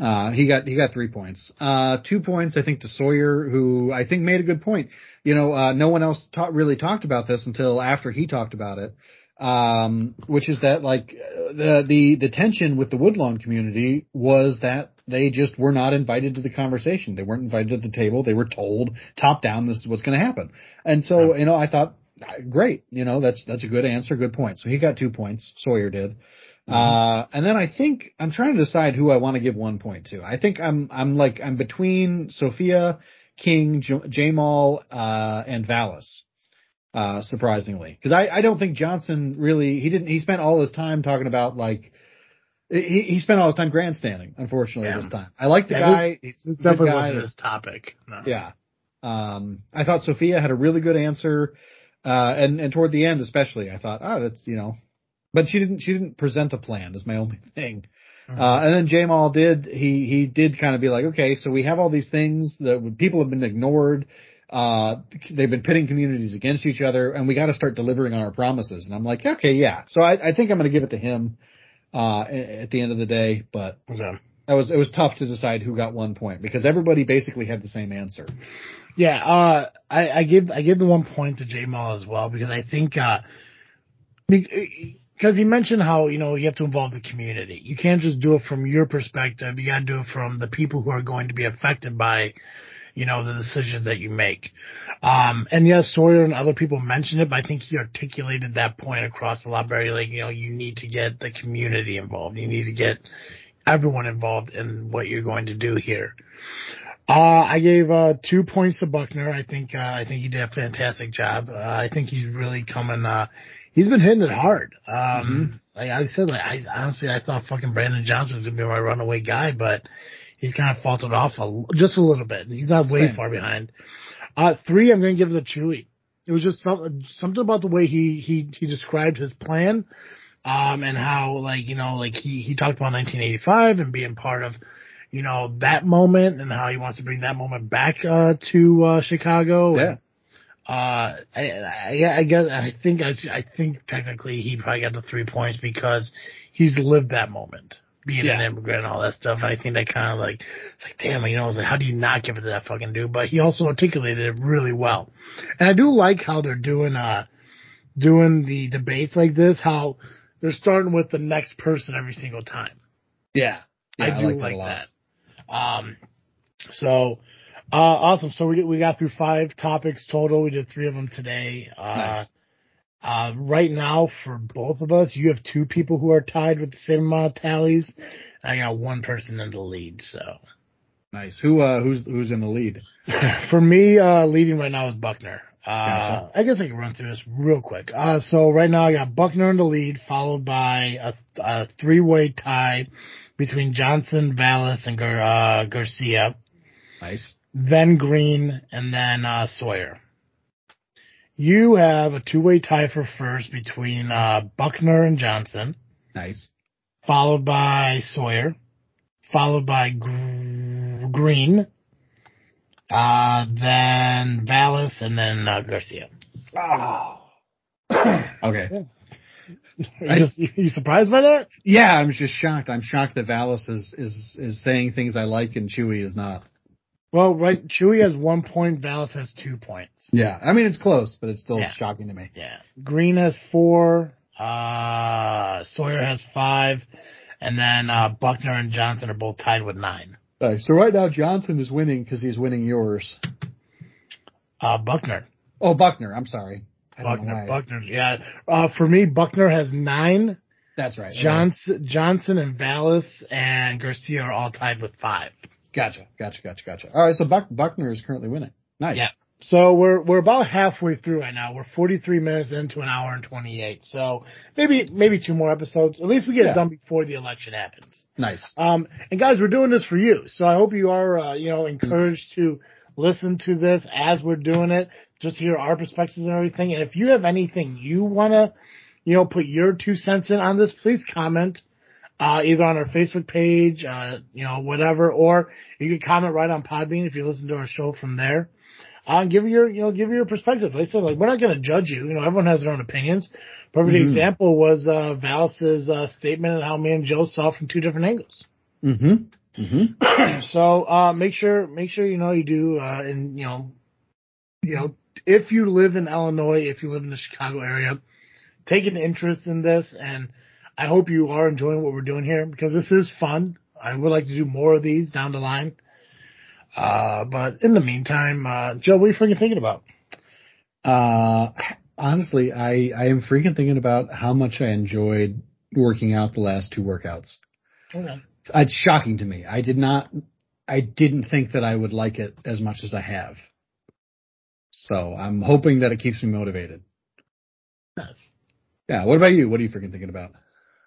Uh, he got, he got three points. Uh, two points, I think, to Sawyer, who I think made a good point. You know, uh, no one else ta- really talked about this until after he talked about it um, which is that like the the the tension with the Woodlawn community was that they just were not invited to the conversation. They weren't invited to the table. They were told top down this is what's going to happen. And so you know I thought great, you know that's that's a good answer, good point. So he got two points. Sawyer did. Mm-hmm. Uh, and then I think I'm trying to decide who I want to give one point to. I think I'm I'm like I'm between Sophia King, J- Ja'Mal, uh, and Vallas uh, surprisingly, because I, I don't think Johnson really he didn't he spent all his time talking about like he, he spent all his time grandstanding. Unfortunately, yeah. this time I like the yeah, guy. He's, he's definitely guy. wasn't his topic. No. Yeah, um, I thought Sophia had a really good answer, uh, and and toward the end especially, I thought, oh, that's you know, but she didn't she didn't present a plan. Is my only thing. Mm-hmm. Uh, and then Ja'Mal did, he, he did kind of be like, okay, so we have all these things that people have been ignored uh, they've been pitting communities against each other, and we got to start delivering on our promises. And I'm like, okay, yeah. So I, I think I'm going to give it to him uh, at the end of the day. But okay. that was it was tough to decide who got one point because everybody basically had the same answer. Yeah, uh, I, I give I give the one point to Ja'Mal as well because I think uh, because he mentioned how you know you have to involve the community. You can't just do it from your perspective. You got to do it from the people who are going to be affected by you know, the decisions that you make. Um, and yes, Sawyer and other people mentioned it, but I think he articulated that point across a lot very like, you know, you need to get the community involved. You need to get everyone involved in what you're going to do here. Uh, I gave, uh, two points to Buckner. I think, uh, I think he did a fantastic job. Uh, I think he's really coming, uh, he's been hitting it hard. Um, Mm-hmm. like I said, like I honestly I thought fucking Brandon Johnson was gonna be my runaway guy, but he's kind of faltered off a, just a little bit. He's not way Same. far behind. Uh, three, I'm gonna give it to Chuy. It was just something something about the way he he he described his plan, um, and how like you know like he he talked about 1985 and being part of you know that moment and how he wants to bring that moment back uh, to uh, Chicago. Yeah. And, uh, I, I, I guess I think I, I think technically he probably got the three points because he's lived that moment, being an immigrant and all that stuff. And I think that kind of like it's like damn, you know, it's like how do you not give it to that fucking dude? But he also articulated it really well, and I do like how they're doing uh doing the debates like this. How they're starting with the next person every single time. Yeah. Yeah, I do like like, that. Um, so, uh, awesome. So we get, we got through five topics total. We did three of them today. Uh, Nice. Uh, right now for both of us, you have two people who are tied with the same amount of tallies. I got one person in the lead. So Nice. Who uh who's who's in the lead? for me, uh, leading right now is Buckner. Uh, Gotcha. I guess I can run through this real quick. Uh, so right now I got Buckner in the lead, followed by a, a three-way tie between Johnson, Vallas, and Gar- uh, Garcia. Nice. Then Green, and then uh, Sawyer. You have a two-way tie for first between uh, Buckner and Johnson, Nice. followed by Sawyer, followed by Gr- Green, uh, then Vallas, and then uh, Garcia. Okay. Are you, just- you surprised by that? Yeah, I'm just shocked. I'm shocked that Vallas is is is saying things I like and Chuy is not. Well, right, Chuy has one point, Vallas has two points. Yeah, I mean it's close, but it's still Yeah. shocking to me. Yeah. Green has four, uh, Sawyer has five, and then uh, Buckner and Johnson are both tied with nine. Nice. So right now Johnson is winning because he's winning yours. Uh, Buckner. Oh, Buckner. I'm sorry. I Buckner. Buckner. Yeah. Uh, for me, Buckner has nine. That's right. Johnson, Johnson and Vallas and Garcia are all tied with five. Gotcha. Gotcha. Gotcha. Gotcha. All right. So Buck, Buckner is currently winning. Nice. Yeah. So we're we're about halfway through right now. We're 43 minutes into an hour and 28. So maybe maybe two more episodes. At least we get Yeah. it done before the election happens. Nice. Um, and guys, we're doing this for you. So I hope you are, uh, you know, encouraged to listen to this as we're doing it, just hear our perspectives and everything. And if you have anything you want to, you know, put your two cents in on this, please comment, uh, either on our Facebook page, uh, you know, whatever, or you can comment right on Podbean if you listen to our show from there. Uh, give your, you know, give your perspective. Like I said, like, we're not going to judge you. You know, everyone has their own opinions. Perfect Mhm. example was, uh, Vallas's, uh, statement and how me and Joe saw from two different angles. Mm-hmm. Mm-hmm. so uh make sure make sure you know you do uh and you know you know if you live in Illinois, if you live in the Chicago area, take an interest in this and I hope you are enjoying what we're doing here because this is fun. I would like to do more of these down the line. Uh but in the meantime, uh Joe, what are you freaking thinking about? Uh, honestly, I I am freaking thinking about how much I enjoyed working out the last two workouts. Okay. It's shocking to me. I did not. I didn't think that I would like it as much as I have. So I'm hoping that it keeps me motivated. Nice. Yeah. What about you? What are you freaking thinking about?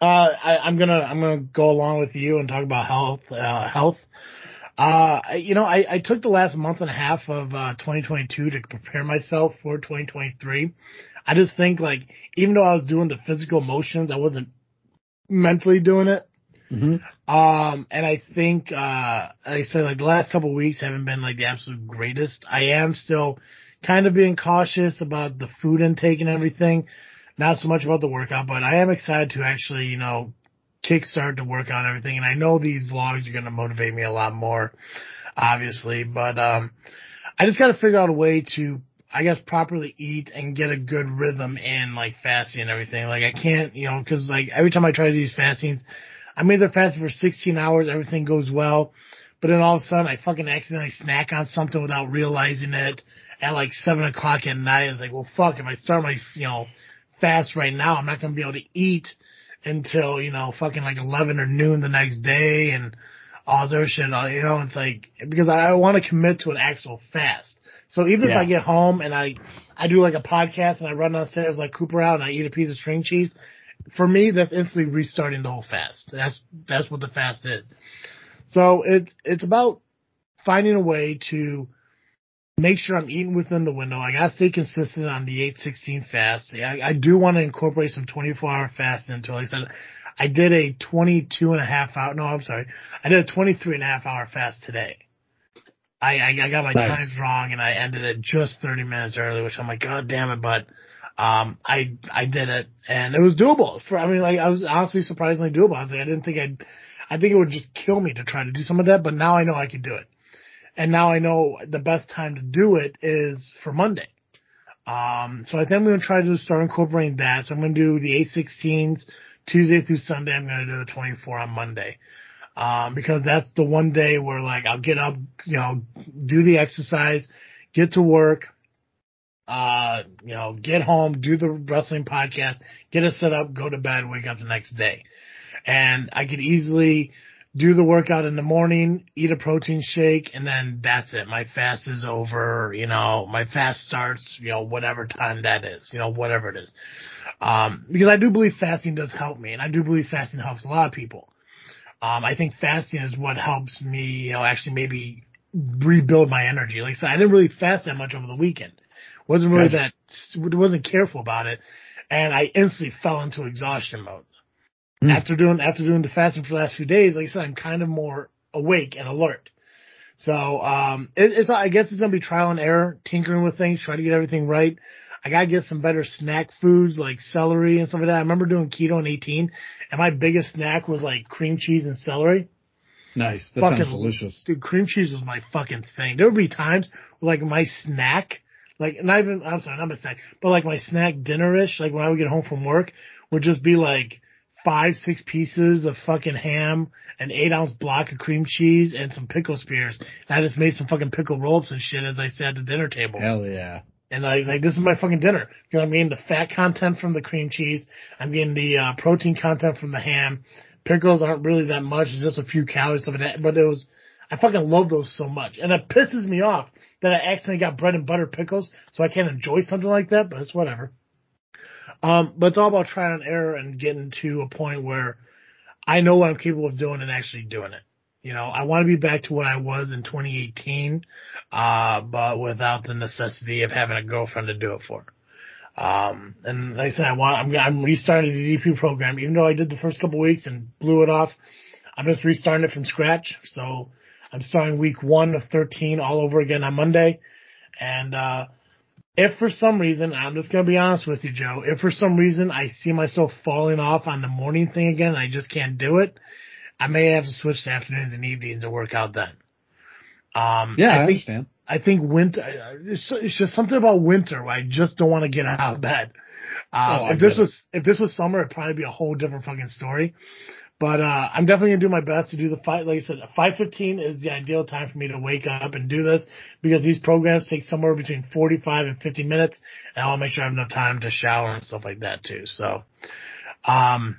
Uh, I, I'm gonna I'm gonna go along with you and talk about health. Uh, health. Uh, you know, I, I took the last month and a half of uh, 2022 to prepare myself for 2023. I just think like even though I was doing the physical motions, I wasn't mentally doing it. Mm-hmm. Um, and I think, uh, like I said, like the last couple of weeks haven't been like the absolute greatest. I am still kind of being cautious about the food intake and everything. Not so much about the workout, but I am excited to actually, you know, kickstart the workout and everything. And I know these vlogs are going to motivate me a lot more, obviously, but, um, I just got to figure out a way to, I guess, properly eat and get a good rhythm in like fasting and everything. Like I can't, you know, cause like every time I try to do these fastings, I'm either fasting for 16 hours, everything goes well, but then all of a sudden I fucking accidentally snack on something without realizing it at like seven o'clock at night. It's like, well, fuck, if I start my, you know, fast right now, I'm not going to be able to eat until, you know, fucking like 11 or noon the next day and all this other shit. You know, it's like, because I, I want to commit to an actual fast. So even Yeah. if I get home and I, I do like a podcast and I run downstairs like Cooper out and I eat a piece of string cheese, for me, that's instantly restarting the whole fast. That's, that's what the fast is. So it's, it's about finding a way to make sure I'm eating within the window. I gotta stay consistent on the 816 fast. I, I do want to incorporate some 24 hour fast into it. Like I said, I did a 22 and a half hour, no, I'm sorry. I did a 23 and a half hour fast today. I, I, I got my Nice. times wrong and I ended it just 30 minutes early, which I'm like, God damn it, but, um, I, I did it and it was doable. For, I mean, like, I was honestly surprisingly doable. I was like, I didn't think I'd, I think it would just kill me to try to do some of that, but now I know I can do it. And now I know the best time to do it is for Monday. Um, so I think I'm going to try to start incorporating that. So I'm going to do the 816s Tuesday through Sunday. I'm going to do the 24 on Monday. Um, because that's the one day where like I'll get up, you know, do the exercise, get to work, uh, you know, get home, do the wrestling podcast, get it set up, go to bed, wake up the next day. And I could easily do the workout in the morning, eat a protein shake, and then that's it. My fast is over, you know, my fast starts, you know, whatever time that is, you know, whatever it is. Um, because I do believe fasting does help me, and I do believe fasting helps a lot of people. Um, I think fasting is what helps me, you know, actually maybe rebuild my energy. Like I said, I didn't really fast that much over the weekend. Wasn't really Gotcha. that, wasn't careful about it. And I instantly fell into exhaustion mode. Hmm. After doing, after doing the fasting for the last few days, like I said, I'm kind of more awake and alert. So, um, it, it's, I guess it's going to be trial and error, tinkering with things, try to get everything right. I gotta get some better snack foods like celery and stuff like that. I remember doing keto in 18 and my biggest snack was like cream cheese and celery. Nice. That Fucking- sounds delicious. Dude, cream cheese was my fucking thing. There would be times where like my snack, like not even, I'm sorry, not my snack, but like my snack dinner-ish, like when I would get home from work, would just be like five, six pieces of fucking ham, an eight ounce block of cream cheese, and some pickle spears. And I just made some fucking pickle roll-ups and shit as I sat at the dinner table. Hell yeah. And I was like, this is my fucking dinner. You know what I mean? The fat content from the cream cheese. I'm getting the uh, protein content from the ham. Pickles aren't really that much. It's just a few calories of it. But it was, I fucking love those so much. And it pisses me off that I accidentally got bread and butter pickles, so I can't enjoy something like that, but it's whatever. Um, but it's all about trial and error and getting to a point where I know what I'm capable of doing and actually doing it. You know, I want to be back to what I was in 2018, uh, but without the necessity of having a girlfriend to do it for. Um, and like I said, I want, I'm, I'm restarting the DP program, even though I did the first couple weeks and blew it off. I'm just restarting it from scratch. So I'm starting week one of 13 all over again on Monday. And, uh, if for some reason, I'm just going to be honest with you, Joe, if for some reason I see myself falling off on the morning thing again, and I just can't do it, I may have to switch to afternoons and evenings and work out then. Um, Yeah, I, I think, understand. I think winter, it's, it's just something about winter where I just don't want to get out of bed. Um, Oh, if this it. was, if this was summer, it'd probably be a whole different fucking story. But, uh, I'm definitely gonna do my best to do the fight. like I said, 515 is the ideal time for me to wake up and do this because these programs take somewhere between 45 and 50 minutes and I want to make sure I have enough time to shower and stuff like that too. So, um,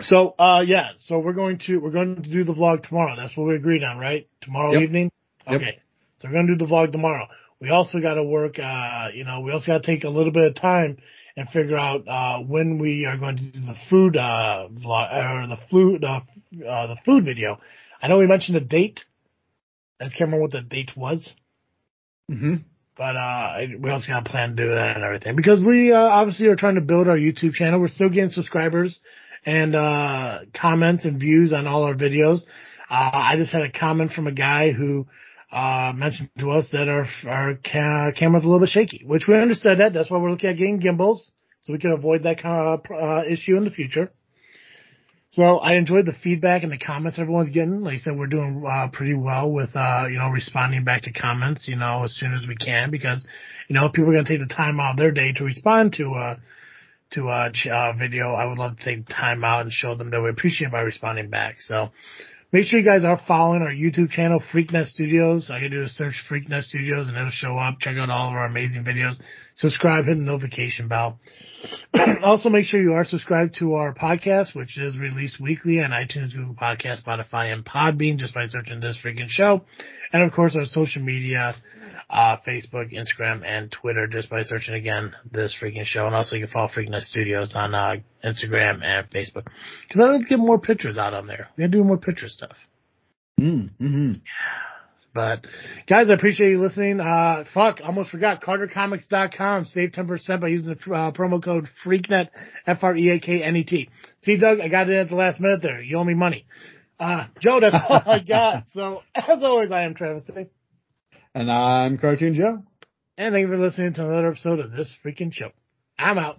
so, uh, yeah, so we're going to, we're going to do the vlog tomorrow. That's what we agreed on, right? Tomorrow Yep. evening? Yep. Okay. So we're going to do the vlog tomorrow. We also got to work, uh, you know, we also got to take a little bit of time and figure out, uh, when we are going to do the food, uh, vlog, or the food, uh, uh, the food video. I know we mentioned a date. I just can't remember what the date was. Mm-hmm. But uh, we also got a plan to do that and everything because we uh, obviously are trying to build our YouTube channel. We're still getting subscribers and uh, comments and views on all our videos. Uh, I just had a comment from a guy who uh, mentioned to us that our our ca- camera's a little bit shaky, which we understood that. That's why we're looking at getting gimbals so we can avoid that kind of uh, issue in the future. So I enjoyed the feedback and the comments everyone's getting. Like I said, we're doing uh, pretty well with uh, you know responding back to comments, you know, as soon as we can because you know people are going to take the time out of their day to respond to uh to a uh, video. I would love to take time out and show them that we appreciate by responding back. So make sure you guys are following our YouTube channel, FreakNet Studios. All you do is search FreakNet Studios and it'll show up. Check out all of our amazing videos. Subscribe, hit the notification bell. also, make sure you are subscribed to our podcast, which is released weekly on iTunes, Google Podcast, Spotify, and Podbean just by searching this freaking show. And of course, our social media, uh, Facebook, Instagram, and Twitter just by searching again this freaking show. And also, you can follow FreakNet Studios on uh, Instagram and Facebook because I would get more pictures out on there. We're gonna do more picture stuff. Mm, hmm But guys, I appreciate you listening. Uh, fuck, almost forgot. CarterComics.com. Save 10% by using the uh, promo code FREAKNET, F-R-E-A-K-N-E-T. See, Doug, I got it at the last minute there. You owe me money. Uh, Joe, that's all I got. So as always, I am Travis Day. And I'm Cartoon Joe. And thank you for listening to another episode of this freaking show. I'm out.